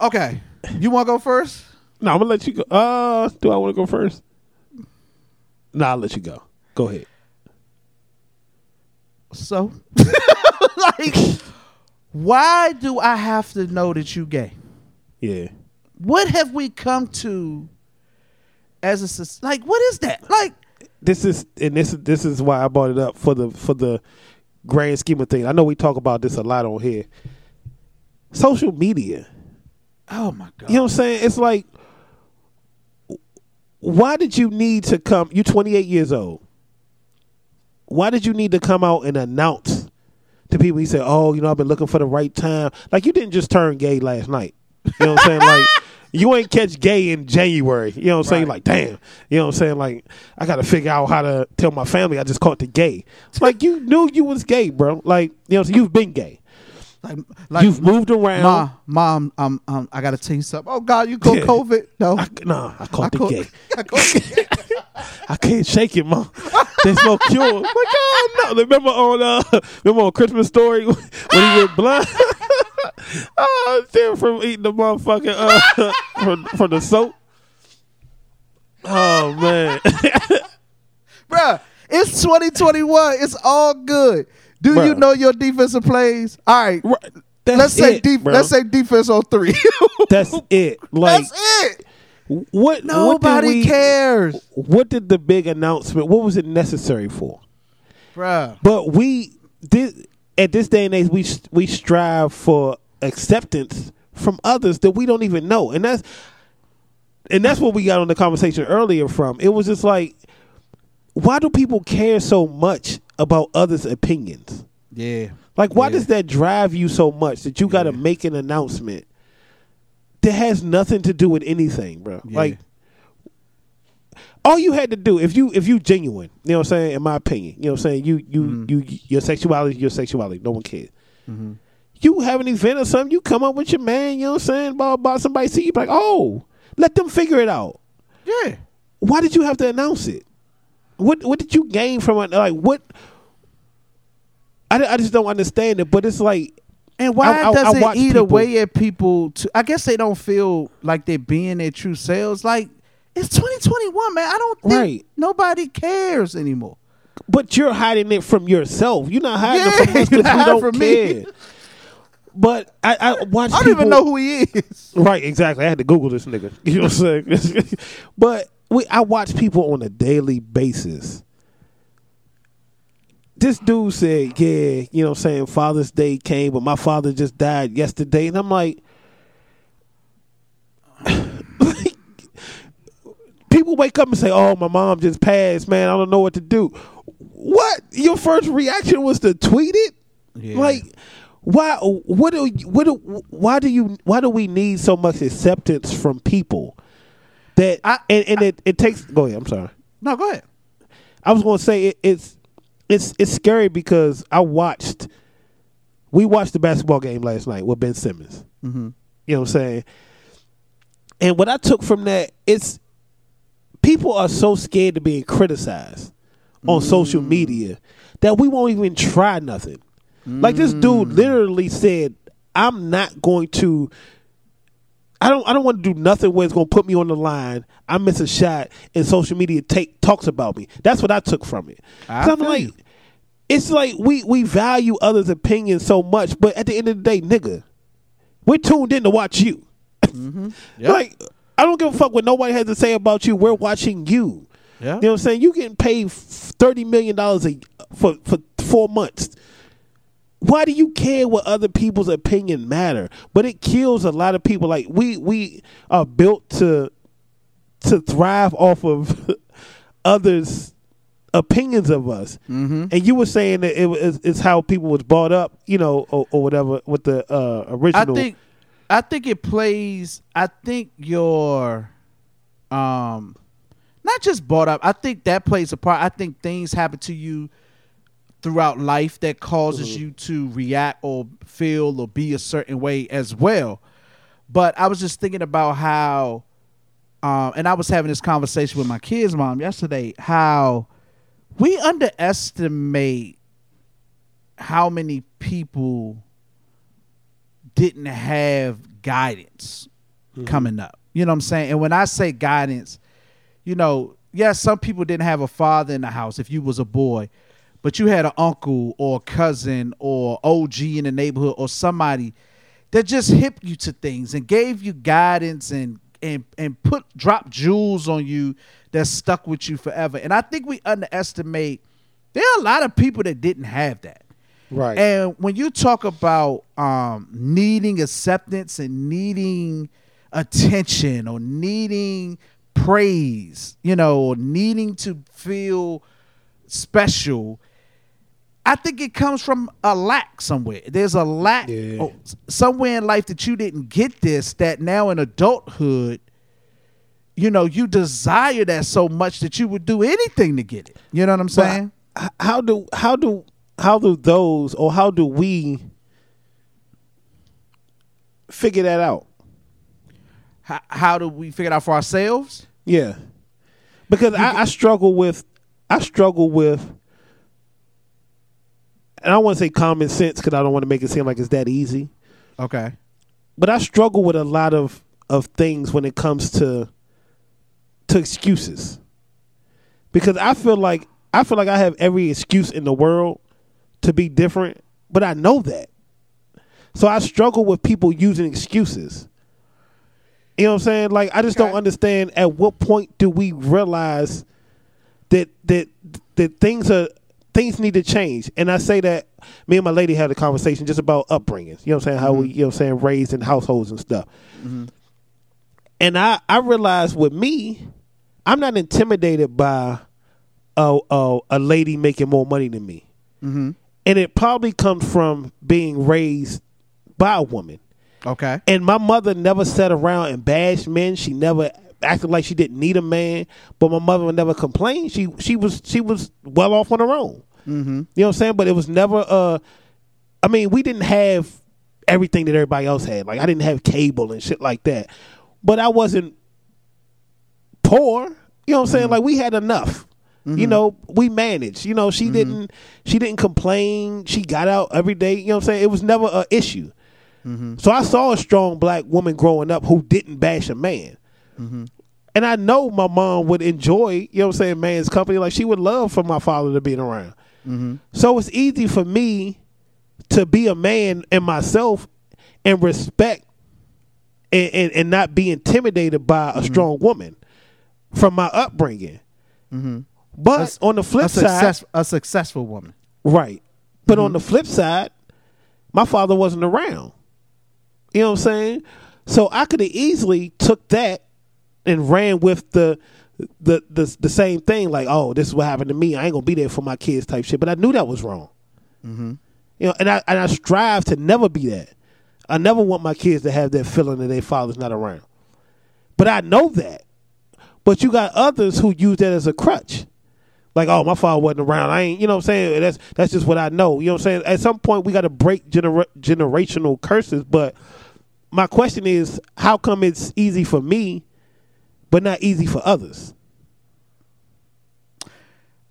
Okay. You want to go first? No, I'm gonna let you go. Uh, do I want to go first? No, I'll let you go. Go ahead. So, like, why do I have to know that you gay? Yeah. What have we come to as a like? What is that? Like, This is and this is this is why I brought it up for the for the grand scheme of things. I know we talk about this a lot on here. Social media. oh my god. You know what I'm saying? It's like, why did you need to come? you're 28 years old. Why did you need to come out and announce to people? You said, "Oh, you know, I've been looking for the right time." Like you didn't just turn gay last night. You know what I'm saying? Like you ain't catch gay in January. You know what I'm saying? Right. Like damn. You know what I'm saying? Like I got to figure out how to tell my family I just caught the gay. It's like you knew you was gay, bro. Like you know, so you've been gay. like, like You've moved around. Ma, mom, um, um, I gotta tell you something. Oh God, you caught Yeah. COVID? No, I, nah, I caught I the caught- gay. I caught- I can't shake it, mom. There's no cure. Like, oh no! Remember on uh, remember on Christmas Story when he went blind? oh, damn, from eating the motherfucking uh, from from the soap. Oh man, Bruh, it's 2021. It's all good. Do you know your defensive plays? All right. Right. That's let's say it, def- let's say defense on three. that's it. Like That's it. what? Nobody what we, cares, What did the big announcement? What was it necessary for? bruh. But we did at this day and age we we strive for acceptance from others that we don't even know, and that's and that's what we got on the conversation earlier. From it was just like, why do people care so much about others' opinions? Yeah. Like, why Yeah. does that drive you so much that you got to make an announcement that has nothing to do with anything, bro? Yeah. Like, all you had to do if you if you genuine, you know what I'm saying. In my opinion, you know what I'm saying. You you Mm-hmm. you your sexuality, your sexuality. No one cares. You have an event or something, you come up with your man. You know what I'm saying. About, about somebody see you, like, oh, let them figure it out. Yeah. Why did you have to announce it? What what did you gain from it? Like what? I, I just don't understand it. But it's like And why I- I- I does it eat people- away at people? To, I guess they don't feel like they're being their true selves. Like it's 2021, man. I don't think Right. nobody cares anymore. But you're hiding it from yourself. You're not hiding it from us because you don't from me. care. But I, I watch. I don't even know who he is. Right, exactly. I had to Google this nigga. You know what I'm saying? but we, I watch people on a daily basis. This dude said, "Yeah, you know, what I'm saying Father's Day came, but my father just died yesterday," and I'm like, people wake up and say, "Oh, my mom just passed, man. I don't know what to do." What? Your first reaction was to tweet it? Like, why? What do? What do? Why do you? Why do we need so much acceptance from people? That and, and it, it takes. Go ahead. I'm sorry. No, go ahead. I was going to say it, it's it's it's scary because I watched. We watched the basketball game last night with Ben Simmons. Mm-hmm. You know what I'm saying? And what I took from that, it's people are so scared of being criticized on social mm. media that we won't even try nothing. Like this dude mm. literally said, "I'm not going to." I don't. I don't want to do nothing where it's going to put me on the line. I miss a shot, and social media take talks about me. That's what I took from it. I'm like, you. it's like we we value others' opinions so much, but at the end of the day, nigga, we're tuned in to watch you. Mm-hmm. Like I don't give a fuck what nobody has to say about you. We're watching you. Yeah. You know what I'm saying? You getting paid thirty million dollars a for for four months. Why do you care what other people's opinion matter? But it kills a lot of people. Like we we are built to to thrive off of others' opinions of us. Mm-hmm. And you were saying that it was it's how people was brought up, you know, or, or whatever with the uh, I original. think I think it plays I think your um not just brought up, I think that plays a part. I think things happen to you throughout life that causes you to react or feel or be a certain way as well. But I was just thinking about how um and I was having this conversation with my kids' mom yesterday, how we underestimate how many people didn't have guidance mm-hmm. coming up. You know what I'm saying? And when I say guidance, you know, yes, some people didn't have a father in the house if you was a boy, but you had an uncle or a cousin or OG in the neighborhood or somebody that just hipped you to things and gave you guidance and and and put drop jewels on you that stuck with you forever. And I think we underestimate there are a lot of people that didn't have that. Right. And when you talk about um, needing acceptance and needing attention or needing praise, you know, or needing to feel special, I think it comes from a lack somewhere. There's a lack oh, somewhere in life that you didn't get this that now in adulthood, you know, you desire that so much that you would do anything to get it. You know what I'm saying? h- how do how do how do those or how do we figure that out? How, how do we figure it out for ourselves? Yeah, because I, I struggle with I struggle with, and I want to say common sense because I don't want to make it seem like it's that easy. Okay. But I struggle with a lot of of things when it comes to to excuses, because I feel like I feel like I have every excuse in the world to be different, but I know that. So I struggle with people using excuses. You know what I'm saying? Like I just don't understand at what point do we realize that that that things are things need to change. And I say that me and my lady had a conversation just about upbringings. You know what I'm saying? How we you know what I'm saying raised in households and stuff. And I I realized with me, I'm not intimidated by a a, a lady making more money than me. Mm-hmm. And it probably comes from being raised by a woman. Okay. And my mother never sat around and bashed men. She never acted like she didn't need a man. But my mother would never complain. She she was she was well off on her own. Mm-hmm. You know what I'm saying? But it was never uh I mean, we didn't have everything that everybody else had. Like I didn't have cable and shit like that. But I wasn't poor. You know what I'm saying? Like we had enough. You know, we managed. You know, she mm-hmm. didn't she didn't complain. She got out every day. You know what I'm saying? It was never an issue. Mm-hmm. So I saw a strong black woman growing up who didn't bash a man. Mm-hmm. And I know my mom would enjoy, you know what I'm saying, man's company. Like she would love for my father to be around. So it's easy for me to be a man and myself and respect and, and, and not be intimidated by a strong woman from my upbringing. But on the flip a, side, a successful woman. Right. But on mm-hmm. the flip side, my father wasn't around. You know what I'm saying? So I could have easily took that and ran with the the the the same thing, like, oh, this is what happened to me. I ain't gonna be there for my kids, type shit. But I knew that was wrong. Mm-hmm. You know, and I and I strive to never be that. I never want my kids to have that feeling that their father's not around. But I know that. But you got others who use that as a crutch. Like, oh, my father wasn't around. I ain't, you know what I'm saying? That's that's just what I know. You know what I'm saying? At some point, we got to break genera- generational curses. But my question is, how come it's easy for me, but not easy for others?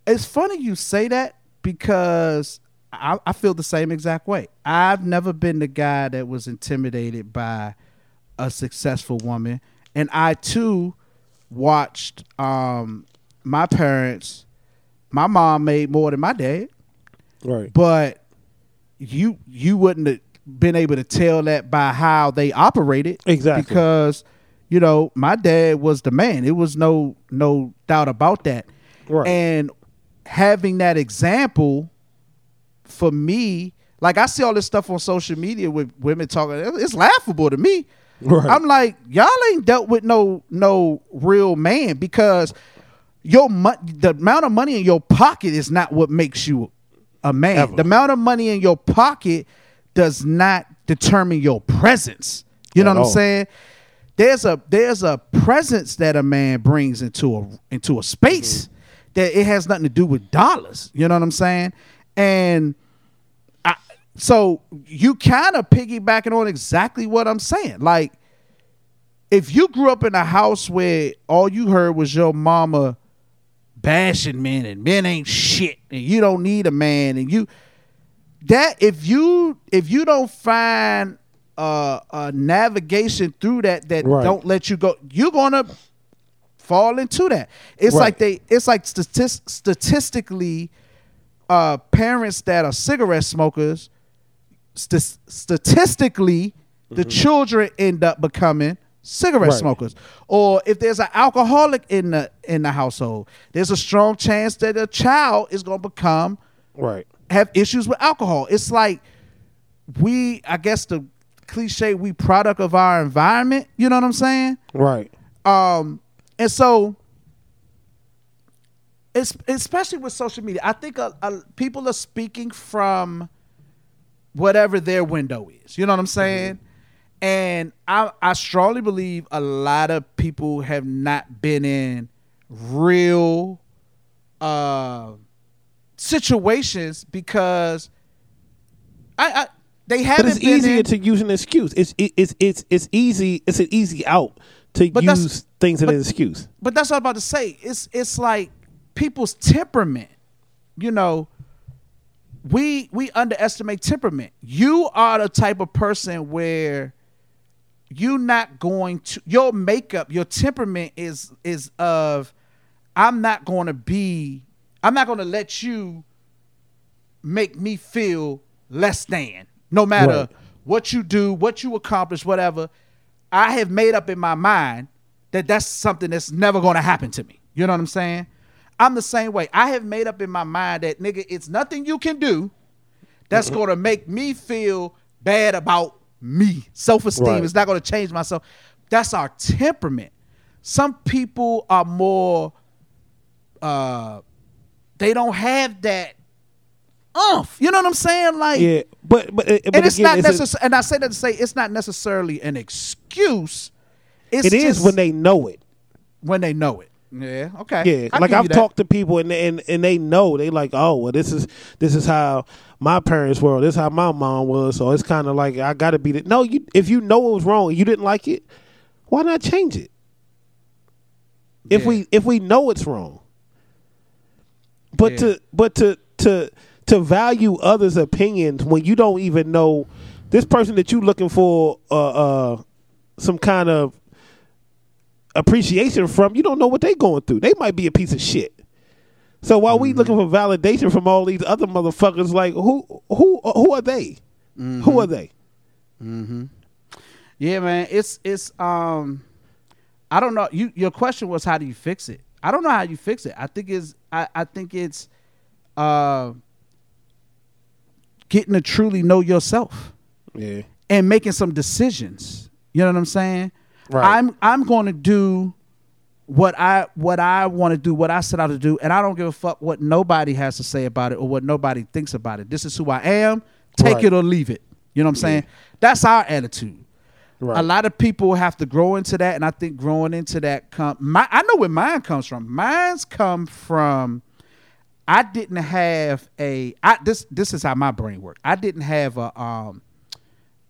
It's funny you say that because I, I feel the same exact way. I've never been the guy that was intimidated by a successful woman, and I too watched um, my parents. My mom made more than my dad, Right. but you you wouldn't have been able to tell that by how they operated Exactly. because you know my dad was the man it was no no doubt about that Right. and having that example for me like i see all this stuff on social media with women talking it's laughable to me Right. i'm like y'all ain't dealt with no no real man because your mo- the amount of money in your pocket is not what makes you a man. Ever. The amount of money in your pocket does not determine your presence. You know At what I'm saying? There's a there's a presence that a man brings into a into a space Mm-hmm. that it has nothing to do with dollars. You know what I'm saying? And I, so you kind of piggybacking on exactly what I'm saying. Like if you grew up in a house where all you heard was your mama bashing men and men ain't shit and you don't need a man and you that if you if you don't find uh, a navigation through that that Right. don't let you go you're gonna fall into that it's Right. like they it's like statis- statistically uh parents that are cigarette smokers st- statistically the children end up becoming cigarette Right. smokers or if there's an alcoholic in the in the household there's a strong chance that a child is going to become Right. have issues with alcohol it's like we i guess the cliche we product of our environment you know what i'm saying Right. um and so it's especially with social media i think people are speaking from whatever their window is you know what i'm saying and I, I strongly believe a lot of people have not been in real uh situations because I, I they haven't But it's easier in, to use an excuse. It's it, it's it's it's easy. It's an easy out to But use things as an excuse. but that's what I'm about to say. It's it's like people's temperament. You know, we we underestimate temperament. You are the type of person where you not going to your makeup, your temperament is is of I'm not going to be I'm not going to let you make me feel less than no matter Right. what you do, what you accomplish, whatever. I have made up in my mind that that's something that's never going to happen to me. You know what I'm saying? I'm the same way. I have made up in my mind that nigga, it's nothing you can do that's going to make me feel bad about me. Self esteem Right. is not going to change myself. That's our temperament. Some people are more. Uh, they don't have that umph. You know what I'm saying? Like, Yeah, but but, but and it's again, not necessarily. And I say that to say it's not necessarily an excuse. It's It is when they know it. when they know it. Yeah. Okay. Yeah, I like I've talked to people and and and they know they like, oh well, this is this is how my parents were. This is how my mom was. So it's kind of like I got to be the no. You if you know it was wrong, and you didn't like it. Why not change it? If Yeah. we if we know it's wrong, But Yeah. to but to to to value others' opinions when you don't even know this person that you're looking for uh, uh some kind of appreciation from, you don't know what they going through. They might be a piece of shit. So while we looking for validation from all these other motherfuckers, like who who who are they? Who are they? Mm-hmm. Yeah, man. It's it's um I don't know. You your question was how do you fix it? I don't know how you fix it. I think it's I, I think it's uh getting to truly know yourself Yeah. and making some decisions. You know what I'm saying? Right. I'm I'm going to do what I what I want to do, what I set out to do, and I don't give a fuck what nobody has to say about it or what nobody thinks about it. This is who I am. Take Right. it or leave it. You know what I'm saying? That's our attitude. Right. A lot of people have to grow into that, and I think growing into that come. My, I know where mine comes from. Mine's come from. I didn't have a. I this this is how my brain worked. I didn't have a. Um,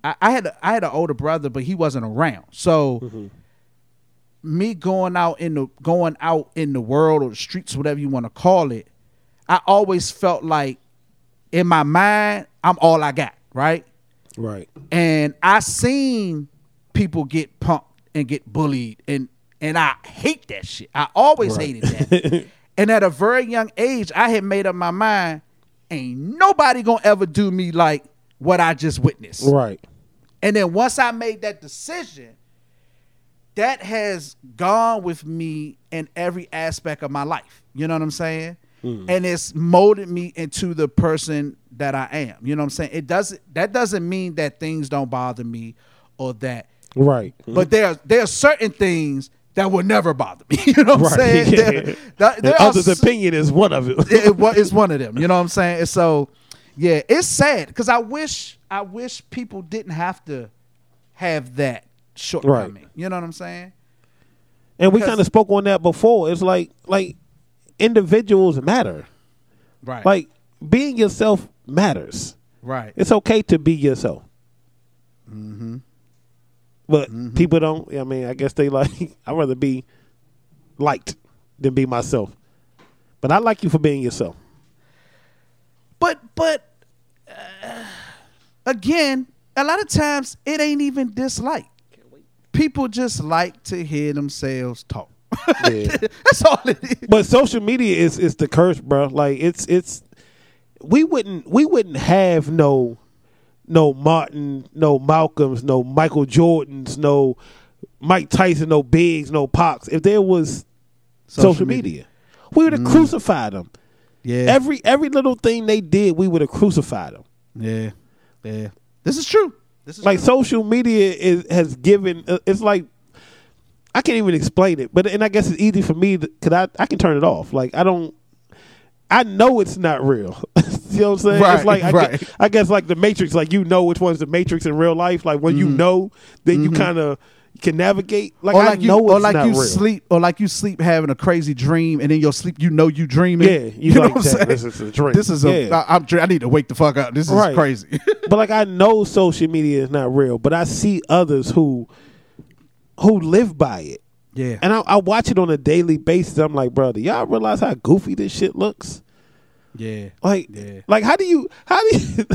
I, I had I had an older brother, but he wasn't around. So mm-hmm. me going out in the going out in the world or the streets, whatever you want to call it, I always felt like in my mind I'm all I got, right? Right. and I seen people get punked and get bullied and and I hate that shit. I always hated that. and at a very young age, I had made up my mind, ain't nobody gonna ever do me like what I just witnessed. Right. And then once I made that decision, that has gone with me in every aspect of my life. You know what I'm saying? Hmm. And it's molded me into the person that I am. You know what I'm saying? It doesn't that doesn't mean that things don't bother me or that Right. but there there are certain things that will never bother me. You know what I'm saying? yeah. There, there- there others' s- opinion is one of it. it, it's one of them. You know what I'm saying? And so, yeah, it's sad because I wish I wish people didn't have to have that shortcoming. You know what I'm saying? And we kind of spoke on that before. It's like like individuals matter. Right. Like being yourself matters. right. It's okay to be yourself. Mm-hmm. But people don't. I mean, I guess they like. I'd rather be liked than be myself. But I like you for being yourself. But but uh, again, a lot of times it ain't even dislike. People just like to hear themselves talk. Yeah. That's all it is. but social media is is the curse, bro. Like it's it's we wouldn't we wouldn't have no no Martin, no Malcolms, no Michael Jordans, no Mike Tyson, no Biggs, no Pox. If there was social, Social media. media. we would have crucified them. Yeah. Every every little thing they did, we would have crucified them. yeah. Yeah. This is true. This is Like true. social media is has given. uh, It's like I can't even explain it, but and I guess it's easy for me because I I can turn it off. Like I don't. I know it's not real. you know what I'm saying? Right, it's like I, right. guess, I guess like the Matrix. Like you know which one's the Matrix in real life. Like when you know, then you kind of can navigate. Like, or I like you, know or like not you real. sleep, or like you sleep having a crazy dream, and in your sleep you know you dreaming. Yeah, you like that. This is a dream. This is a. Yeah. I, am I need to wake the fuck up. This is Right. crazy. but like I know social media is not real, but I see others who who live by it. yeah, And I, I watch it on a daily basis. I'm like, bro, do y'all realize how goofy this shit looks? yeah, Like, Yeah. like how do you how do you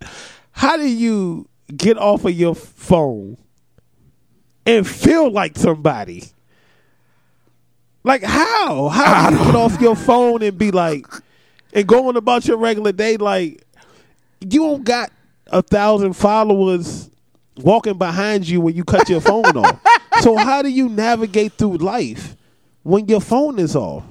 how do you get off of your phone and feel like somebody? Like how? How do you get off your phone and be like and going about your regular day like you don't got a thousand followers walking behind you when you cut your phone off. So how do you navigate through life when your phone is off?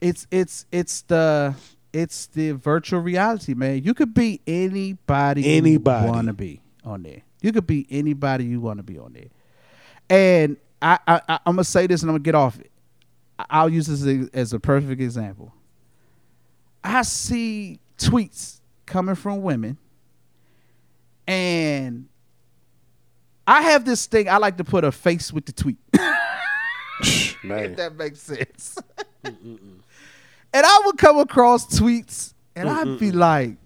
it's it's it's the it's the virtual reality, man. You could be anybody, Anybody. want to be on there. You could be anybody you want to be on there. And I, I, I I'm gonna say this, and I'm gonna get off it. I'll use this as- as a perfect example. I see tweets coming from women, and I have this thing. I like to put a face with the tweet. if that makes sense. and I would come across tweets and I'd be like,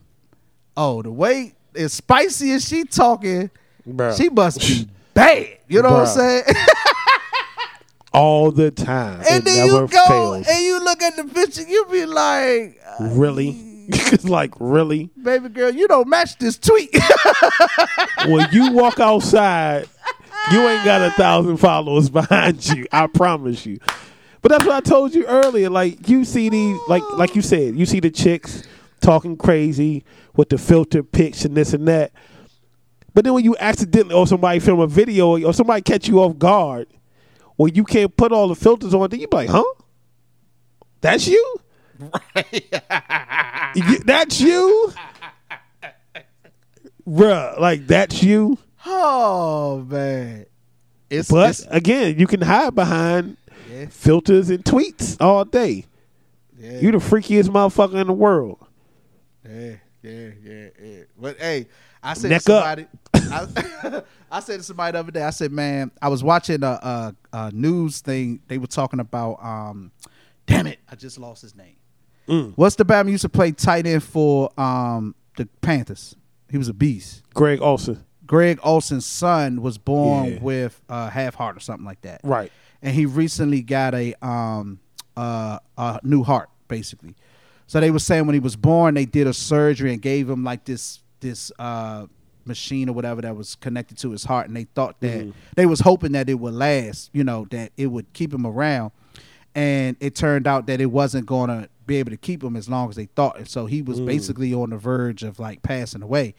oh, the way as spicy as she talking, Bruh. she must be bad. You know what I'm saying? all the time. And it then you go fails. and you look at the picture, you be like, really? it's like really. baby girl, you don't match this tweet. when you walk outside, you ain't got a thousand followers behind you. I promise you. But that's what I told you earlier. Like you see these, like like you said, you see the chicks talking crazy with the filter pics and this and that. But then when you accidentally or somebody film a video or somebody catch you off guard, or you can't put all the filters on, then you be like, huh? That's you? You- that's you? Bruh, like that's you? oh man. It's But it's- again, you can hide behind Yeah. filters and tweets all day. yeah, You the freakiest motherfucker in the world. yeah, yeah, yeah, yeah. But hey, I said Neck to somebody I, I said to somebody the other day, I said, man, I was watching a, a, a news thing. They were talking about um damn it, I just lost his name. Mm. What's the Batman used to play tight end for um the Panthers? He was a beast. Greg Olsen. Greg Olsen's son was born Yeah. with uh, half heart or something like that. Right. And he recently got a um uh, a new heart basically. So they were saying when he was born they did a surgery and gave him like this this uh machine or whatever that was connected to his heart and they thought that Mhm. they was hoping that it would last, you know, that it would keep him around. And it turned out that it wasn't going to be able to keep him as long as they thought. And so he was Mm. basically on the verge of like passing away.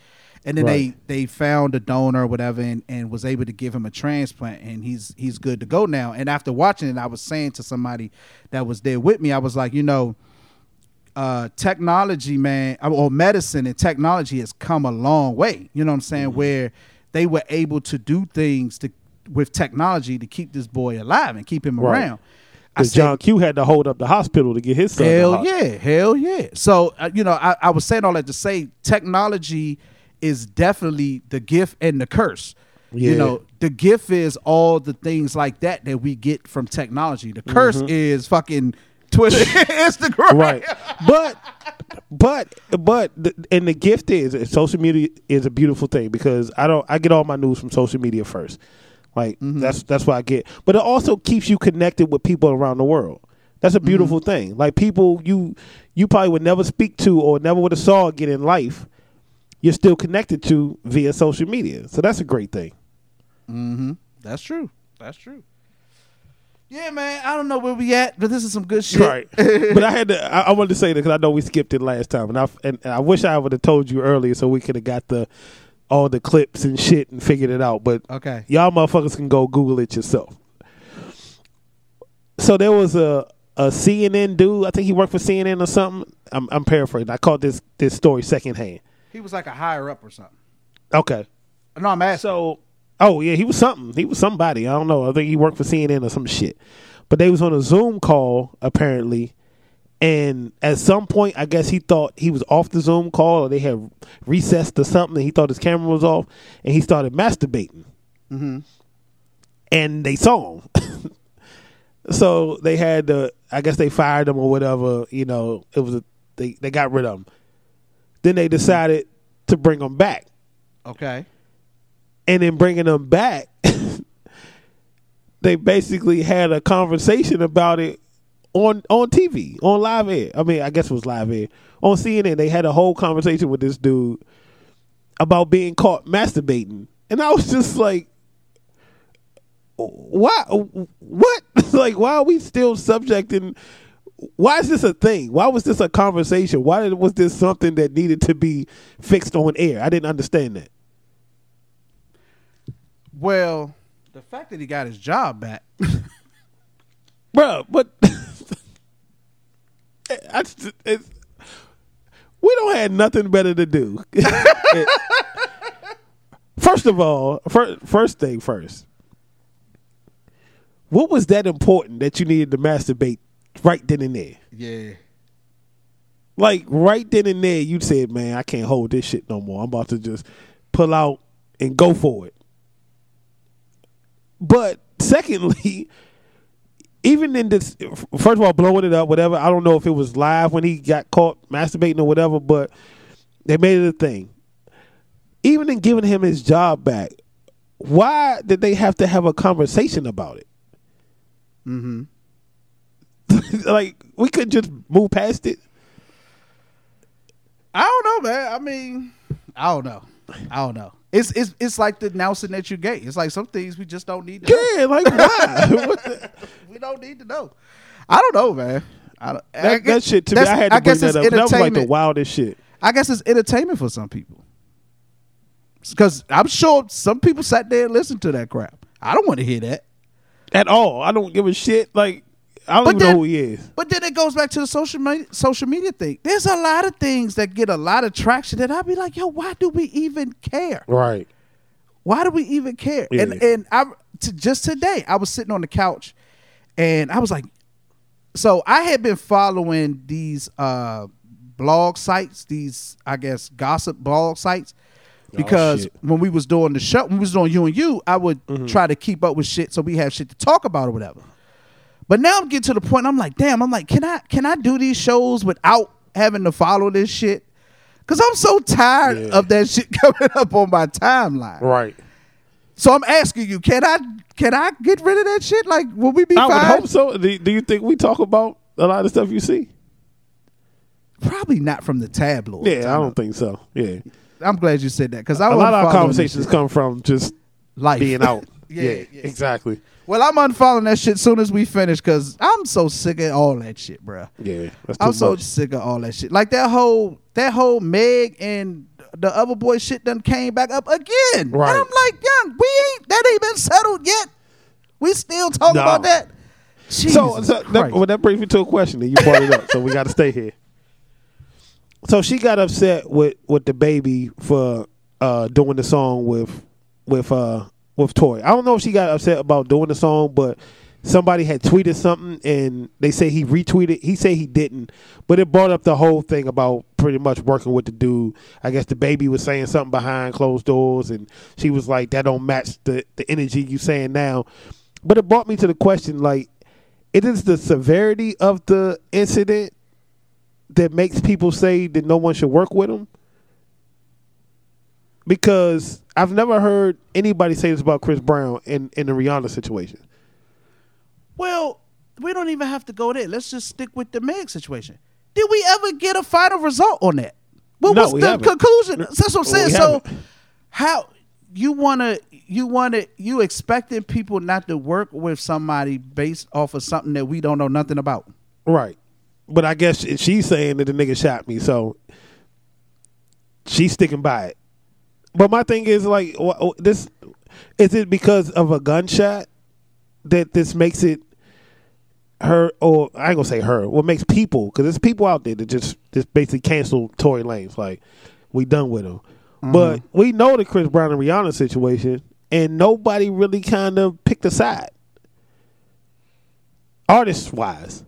And then Right. they they found a donor or whatever and, and was able to give him a transplant and he's he's good to go now. And after watching it, I was saying to somebody that was there with me, I was like, you know, uh, technology, man, uh, or medicine and technology has come a long way. You know what I'm saying? Mm-hmm. Where they were able to do things to with technology to keep this boy alive and keep him Right. around. Because John Q had to hold up the hospital to get his son. Hell yeah, hell yeah. So uh, you know, I, I was saying all that to say technology is definitely the gift and the curse. Yeah. You know, the gift is all the things like that that we get from technology. The curse Mhm. is fucking Twitter, Instagram. right. But but but and the gift is social media is a beautiful thing because I don't I get all my news from social media first. Like that's that's what I get. But it also keeps you connected with people around the world. That's a beautiful thing. Like people you you probably would never speak to or never would have saw again in life. You're still connected to via social media. So that's a great thing. Mm-hmm. That's true. That's true. Yeah, man. I don't know where we at, but this is some good shit. Right. but I had to. I, I wanted to say that because I know we skipped it last time, and I and, and I wish I would have told you earlier so we could have got the all the clips and shit and figured it out. But Okay. y'all motherfuckers can go Google it yourself. So there was a a CNN dude. I think he worked for CNN or something. I'm, I'm paraphrasing. I caught this this story secondhand. He was like a higher up or something. Okay. No, I'm asking. So, oh yeah, he was something. He was somebody. I don't know. I think he worked for CNN or some shit. But they was on a Zoom call apparently, and at some point, I guess he thought he was off the Zoom call, or they had recessed or something. And he thought his camera was off, and he started masturbating. Mm-hmm. And they saw him. so they had to. I guess they fired him or whatever. You know, it was a they they got rid of him. Then they decided to bring him back Okay. And then bringing them back, they basically had a conversation about it on on TV, on live air. I mean, I guess it was live air on CNN. They had a whole conversation with this dude about being caught masturbating, and I was just like, "Why? What? like, why are we still subjecting?" Why is this a thing? Why was this a conversation? Why was this something that needed to be fixed on air? I didn't understand that. Well, the fact that he got his job back. bro. But I just, it's, we don't have nothing better to do. first of all, first, first thing first. What was that important that you needed to masturbate right then and there? yeah. Like right then and there, you said, "Man, I can't hold this shit no more. I'm about to just pull out and go for it." But secondly, even in this, first of all, blowing it up, whatever. I don't know if it was live when he got caught masturbating or whatever, but they made it a thing. Even in giving him his job back, why did they have to have a conversation about it? Mm-hmm. like we couldn't just move past it. I don't know, man. I mean, I don't know. I don't know. It's it's it's like the announcing that you gay. It's like some things we just don't need to know. Yeah, like why? What the- We don't need to know. I don't know, man. I don't, I that, guess- that shit to me, that's- I had to bring guess it's that up. That was like the entertainment. wildest shit. I guess it's entertainment for some people. Because I'm sure some people sat there and listened to that crap. I don't want to hear that. At all. I don't give a shit. Like I don't But even then- know who he is. But then it goes back to the social media, social media thing. There's a lot of things that get a lot of traction that I'd be like, yo, why do we even care? Right. Why do we even care? And Yeah. and I to, just today I was sitting on the couch and I was like, so I had been following these uh blog sites, these I guess gossip blog sites. Because shit. when we was doing the show, when we was doing you and you, I would try to keep up with shit so we have shit to talk about or whatever. But now I'm getting to the point. I'm like, damn. I'm like, can I can I do these shows without having to follow this shit? Cause I'm so tired Yeah. of that shit coming up on my timeline. Right. So I'm asking you, can I can I get rid of that shit? Like, will we be fine? I would hope so. Do, do you think we talk about a lot of stuff you see? Probably not from the tabloid. Yeah, I don't think so. Yeah. I'm glad you said that because a lot of our conversations come from just Life. being out. Yeah, yeah, yeah. exactly. Well, I'm unfollowing that shit soon as we finish because I'm so sick of all that shit, bruh. Yeah, I'm so sick of all that shit. Like that whole that whole Meg and the other boy shit done came back up again. Right. And I'm like, young, we ain't that ain't been settled yet. We still talking No. about that. so, Jesus so that, well, that brings me to a question. And you brought it up, so we got to stay here. So she got upset with with the baby for uh, doing the song with with uh, with Tory. I don't know if she got upset about doing the song, but somebody had tweeted something and they say he retweeted. He said he didn't, but it brought up the whole thing about pretty much working with the dude. I guess the baby was saying something behind closed doors, and she was like, "That don't match the the energy you saying now." But it brought me to the question, like, it is the severity of the incident that makes people say that no one should work with him. Because I've never heard anybody say this about Chris Brown in, in the Rihanna situation. Well, we don't even have to go there. Let's just stick with the Meg situation. Did we ever get a final result on that? What No, was the haven't. conclusion? That's what I'm saying. So haven't. how you wanna you wanna you expecting people not to work with somebody based off of something that we don't know nothing about? Right. But I guess she's saying that the nigga shot me, so she's sticking by it. But my thing is like, this is it because of a gunshot that this makes it her, or I ain't gonna say her. What makes people? Because there's people out there that just just basically cancel Tory Lanez. Like we done with him. But we know the Chris Brown and Rihanna situation, and nobody really kind of picked a side, artist wise.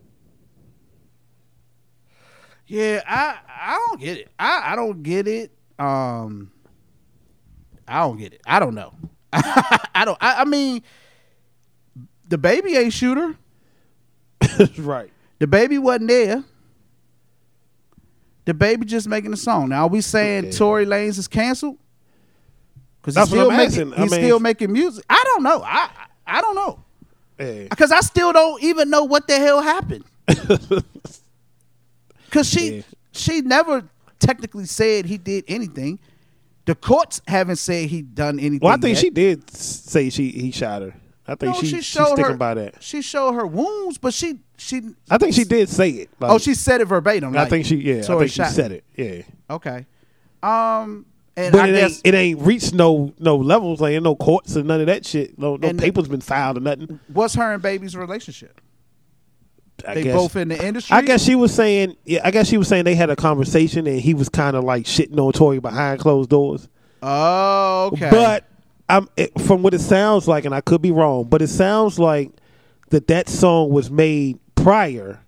Yeah, I I don't get it. I I don't get it. Um, I don't get it. I don't know. I don't. I, I mean, the baby ain't shooter. right. The baby wasn't there. The baby just making a song. Now are we saying Tory Lanez is canceled? Because he's still making he's mean- still making music. I don't know. I I don't know. Yeah. Because I still don't even know what the hell happened. Because she Yeah. she never technically said he did anything. The courts haven't said he done anything. Well, I think yet. she did say she he shot her. I think No, she, she she's showed sticking her- by that. She showed her wounds, but she she. I think she did say it. Like, oh, she said it verbatim. I think she yeah. I think she said it. Yeah. Okay. Um, and But I it guess ain't it ain't reached no no levels like no courts and none of that shit. No no papers been filed or nothing. what's her and baby's relationship? I they guess. both in the industry. I guess she was saying yeah. I guess she was saying they had a conversation and he was kind of like shitting on Tory behind closed doors. Oh, okay. But I'm it, from what it sounds like, and I could be wrong, but it sounds like that that song was made prior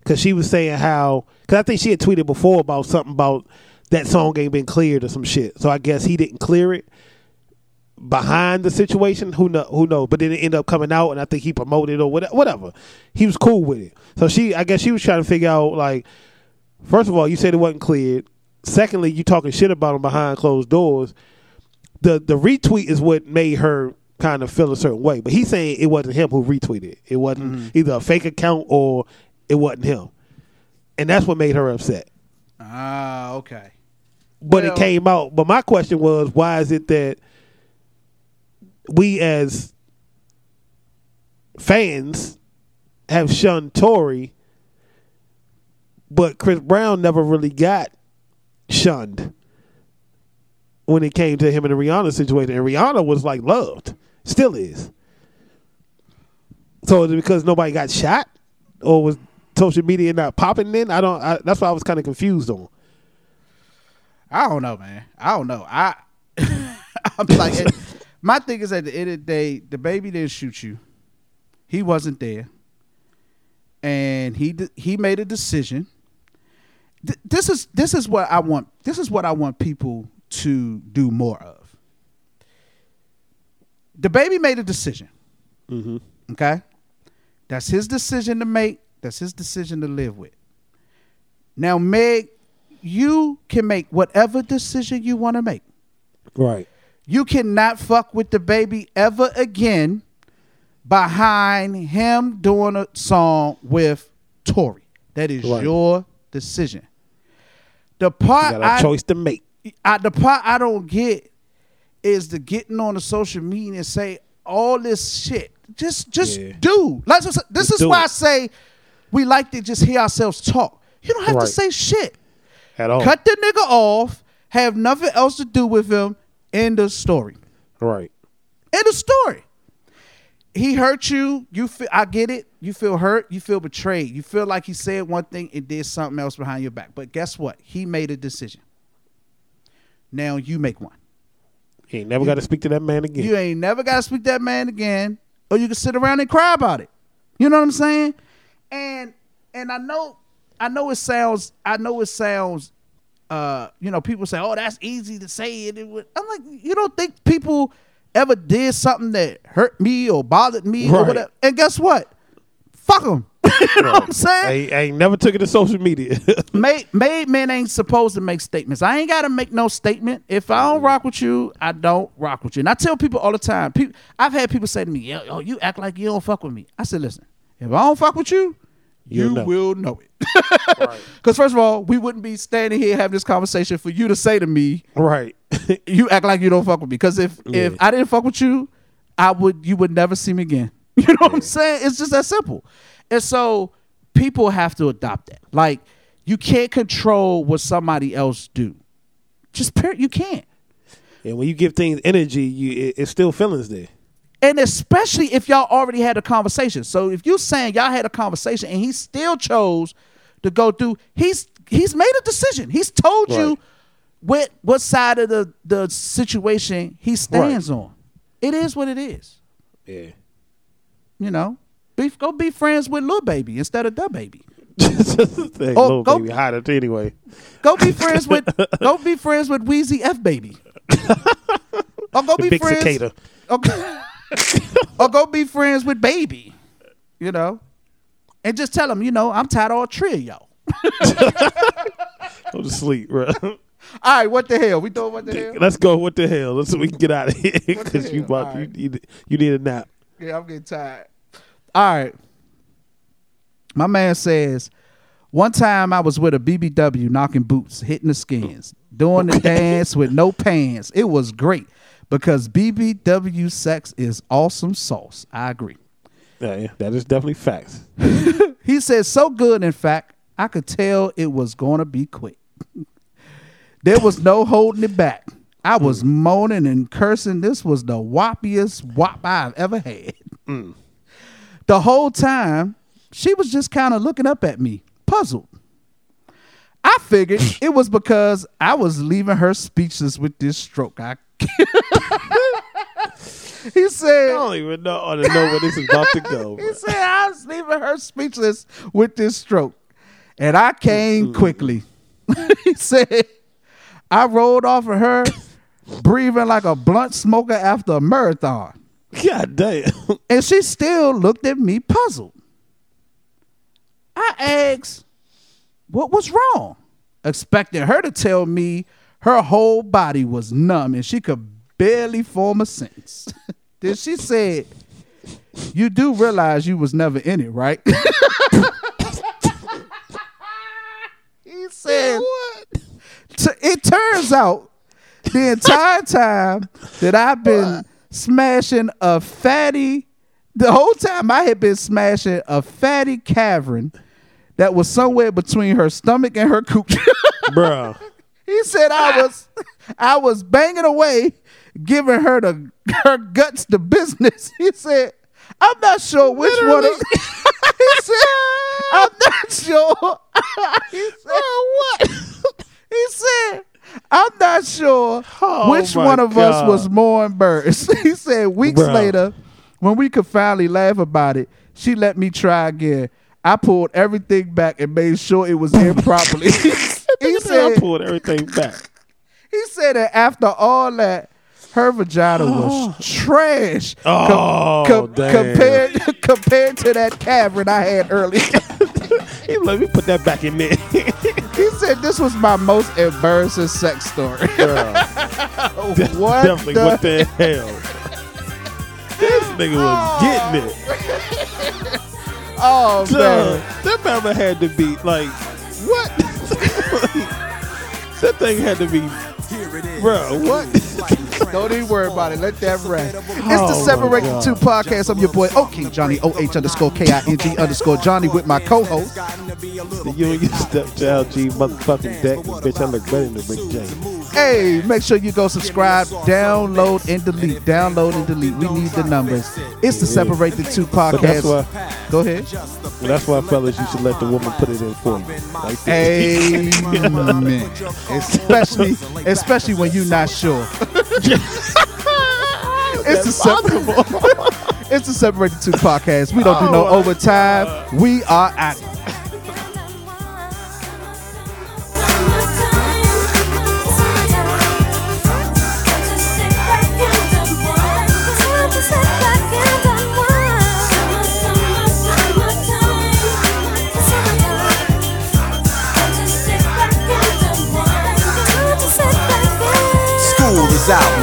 because she was saying how because I think she had tweeted before about something about that song ain't been cleared or some shit. So I guess he didn't clear it behind the situation. Who know? Who knows? But then it ended up coming out, and I think he promoted or whatever. Whatever. He was cool with it. So she, I guess, she was trying to figure out like, first of all, you said it wasn't cleared. Secondly, you talking shit about him behind closed doors. The the retweet is what made her kind of feel a certain way. But he's saying it wasn't him who retweeted. it. It wasn't Mm-hmm. either a fake account or it wasn't him, and that's what made her upset. Ah, okay. But Well- it came out. But my question was, why is it that we as fans have shunned Tory, but Chris Brown never really got shunned when it came to him in the Rihanna situation. And Rihanna was like loved, still is. So is it because nobody got shot, or was social media not popping? Then I don't. I, that's why I was kind of confused on. I don't know, man. I don't know. I I'm like my thing is at the end of the day, the baby didn't shoot you. He wasn't there. And he he made a decision. Th- this is this is what I want. This is what I want people to do more of. The baby made a decision. Mm-hmm. Okay? That's his decision to make. That's his decision to live with. Now, Meg, you can make whatever decision you want to make. Right. You cannot fuck with the baby ever again behind him doing a song with Tory. That is Right. your decision. The You part got a I, choice to make. I, the part I don't get is the getting on the social media and say all this shit. Just just Yeah. do. Like, this Just is why it. I say we like to just hear ourselves talk. You don't have to say shit. At all. Cut the nigga off. Have nothing else to do with him. End of story. Right. End of story. He hurt you. You feel. I get it. You feel hurt. You feel betrayed. You feel like he said one thing and did something else behind your back. But guess what? He made a decision. Now you make one. He ain't never got to speak to that man again. You ain't never got to speak to that man again, or you can sit around and cry about it. You know what I'm saying? And and I know I know it sounds I know it sounds uh you know people say oh that's easy to say it. it would, I'm like you don't think people ever did something that hurt me or bothered me or whatever. And guess what? Fuck them. you know what I'm saying? I, I ain't never took it to social media. made made men ain't supposed to make statements. I ain't gotta make no statement. If I don't rock with you, I don't rock with you. And I tell people all the time. People, I've had people say to me, "Yo, yo, you act like you don't fuck with me." I said, "Listen, if I don't fuck with you, You'll you know. will know it." Because first of all, we wouldn't be standing here having this conversation for you to say to me, right. "You act like you don't fuck with me." Because if if I didn't fuck with you, I would you would never see me again. You know what I'm saying? It's just that simple. And so people have to adopt that. Like you can't control what somebody else do. Just per- you can't. And when you give things energy, you it, it's still feelings there. And especially if y'all already had a conversation. So if you're saying y'all had a conversation and he still chose to go through, he's he's made a decision. He's told you Right. what what side of the the situation he stands on. It is what it is. Yeah. You know, be, go be friends with Lil Baby instead of DaBaby. Hey, Oh, little go- baby hotter anyway. Go be friends with go be friends with Weezy F Baby. or go The be big friends. cicada. Or, or go be friends with Baby. You know, and just tell him, you know, I'm tired of all three of y'all. Go to sleep, bro. All right, what the hell? We doing what the hell? Let's go. What the hell? Let's so we can get out of here because you about right. you, you you need a nap. Yeah, I'm getting tired. All right. My man says, one time I was with a BBW knocking boots, hitting the skins, doing the dance with no pants. It was great because BBW sex is awesome sauce. I agree. Yeah, yeah, that is definitely facts. He said, so good, in fact, I could tell it was going to be quick. there was no holding it back. I mm. was moaning and cursing. This was the whoppiest whop I've ever had. Mm. The whole time, she was just kind of looking up at me, puzzled. I figured it was because I was leaving her speechless with this stroke. I he said, I don't even know I don't know where this is about to go. he said I was leaving her speechless with this stroke. And I came quickly. he said, I rolled off of her, breathing like a blunt smoker after a marathon. God damn. And she still looked at me puzzled. I asked, what was wrong? Expecting her to tell me her whole body was numb and she could barely form a sentence. Then she said, "You do realize you was never in it, right?" he said, "What?" It turns out the entire time that I've been smashing a fatty, the whole time I had been smashing a fatty cavern that was somewhere between her stomach and her cooch. Bruh. He said I was I was banging away, giving her the her guts the business. He said, I'm not sure which one of he said, I'm not sure. he said, what? he said, I'm not sure Oh, which one of us was more embarrassed. he said, weeks Bruh. later, when we could finally laugh about it, she let me try again. I pulled everything back and made sure it was in properly. he said, I pulled everything back. he said that after all that, her vagina was trash Oh, damn. compared compared to that cavern I had earlier. He let me put that back in there. he said this was my most embarrassing sex story. Bruh. what Definitely. the- What the hell? This nigga was getting it. Oh. Oh Duh, man. that mama had to be like, what? that thing had to be, bro. What? Don't even worry about it. Let that rest. Oh it's the Oh, Separate the Two podcast. I'm your boy, OK Johnny, OH underscore K-I-N-G underscore Johnny with my co-host. You and your stepchild G motherfucking deck. Bitch, I look better than the Rick James. Hey, make sure you go subscribe, download, and delete. Download and delete. We need the numbers. It's the Separate the Two But that's podcast. why, Go ahead. well, that's why, fellas, you should let the woman put it in for you. Right there. Amen. especially, especially when you're not sure. it's the separate. it's the separate the two podcast. We don't do no Oh, overtime. We are at.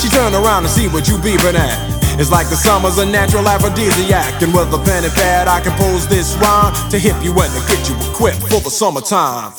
She turn around and see what you beeping at. It's like the summer's a natural aphrodisiac. And with a pen and pad, I compose this rhyme to hip you and to get you equipped for the summertime.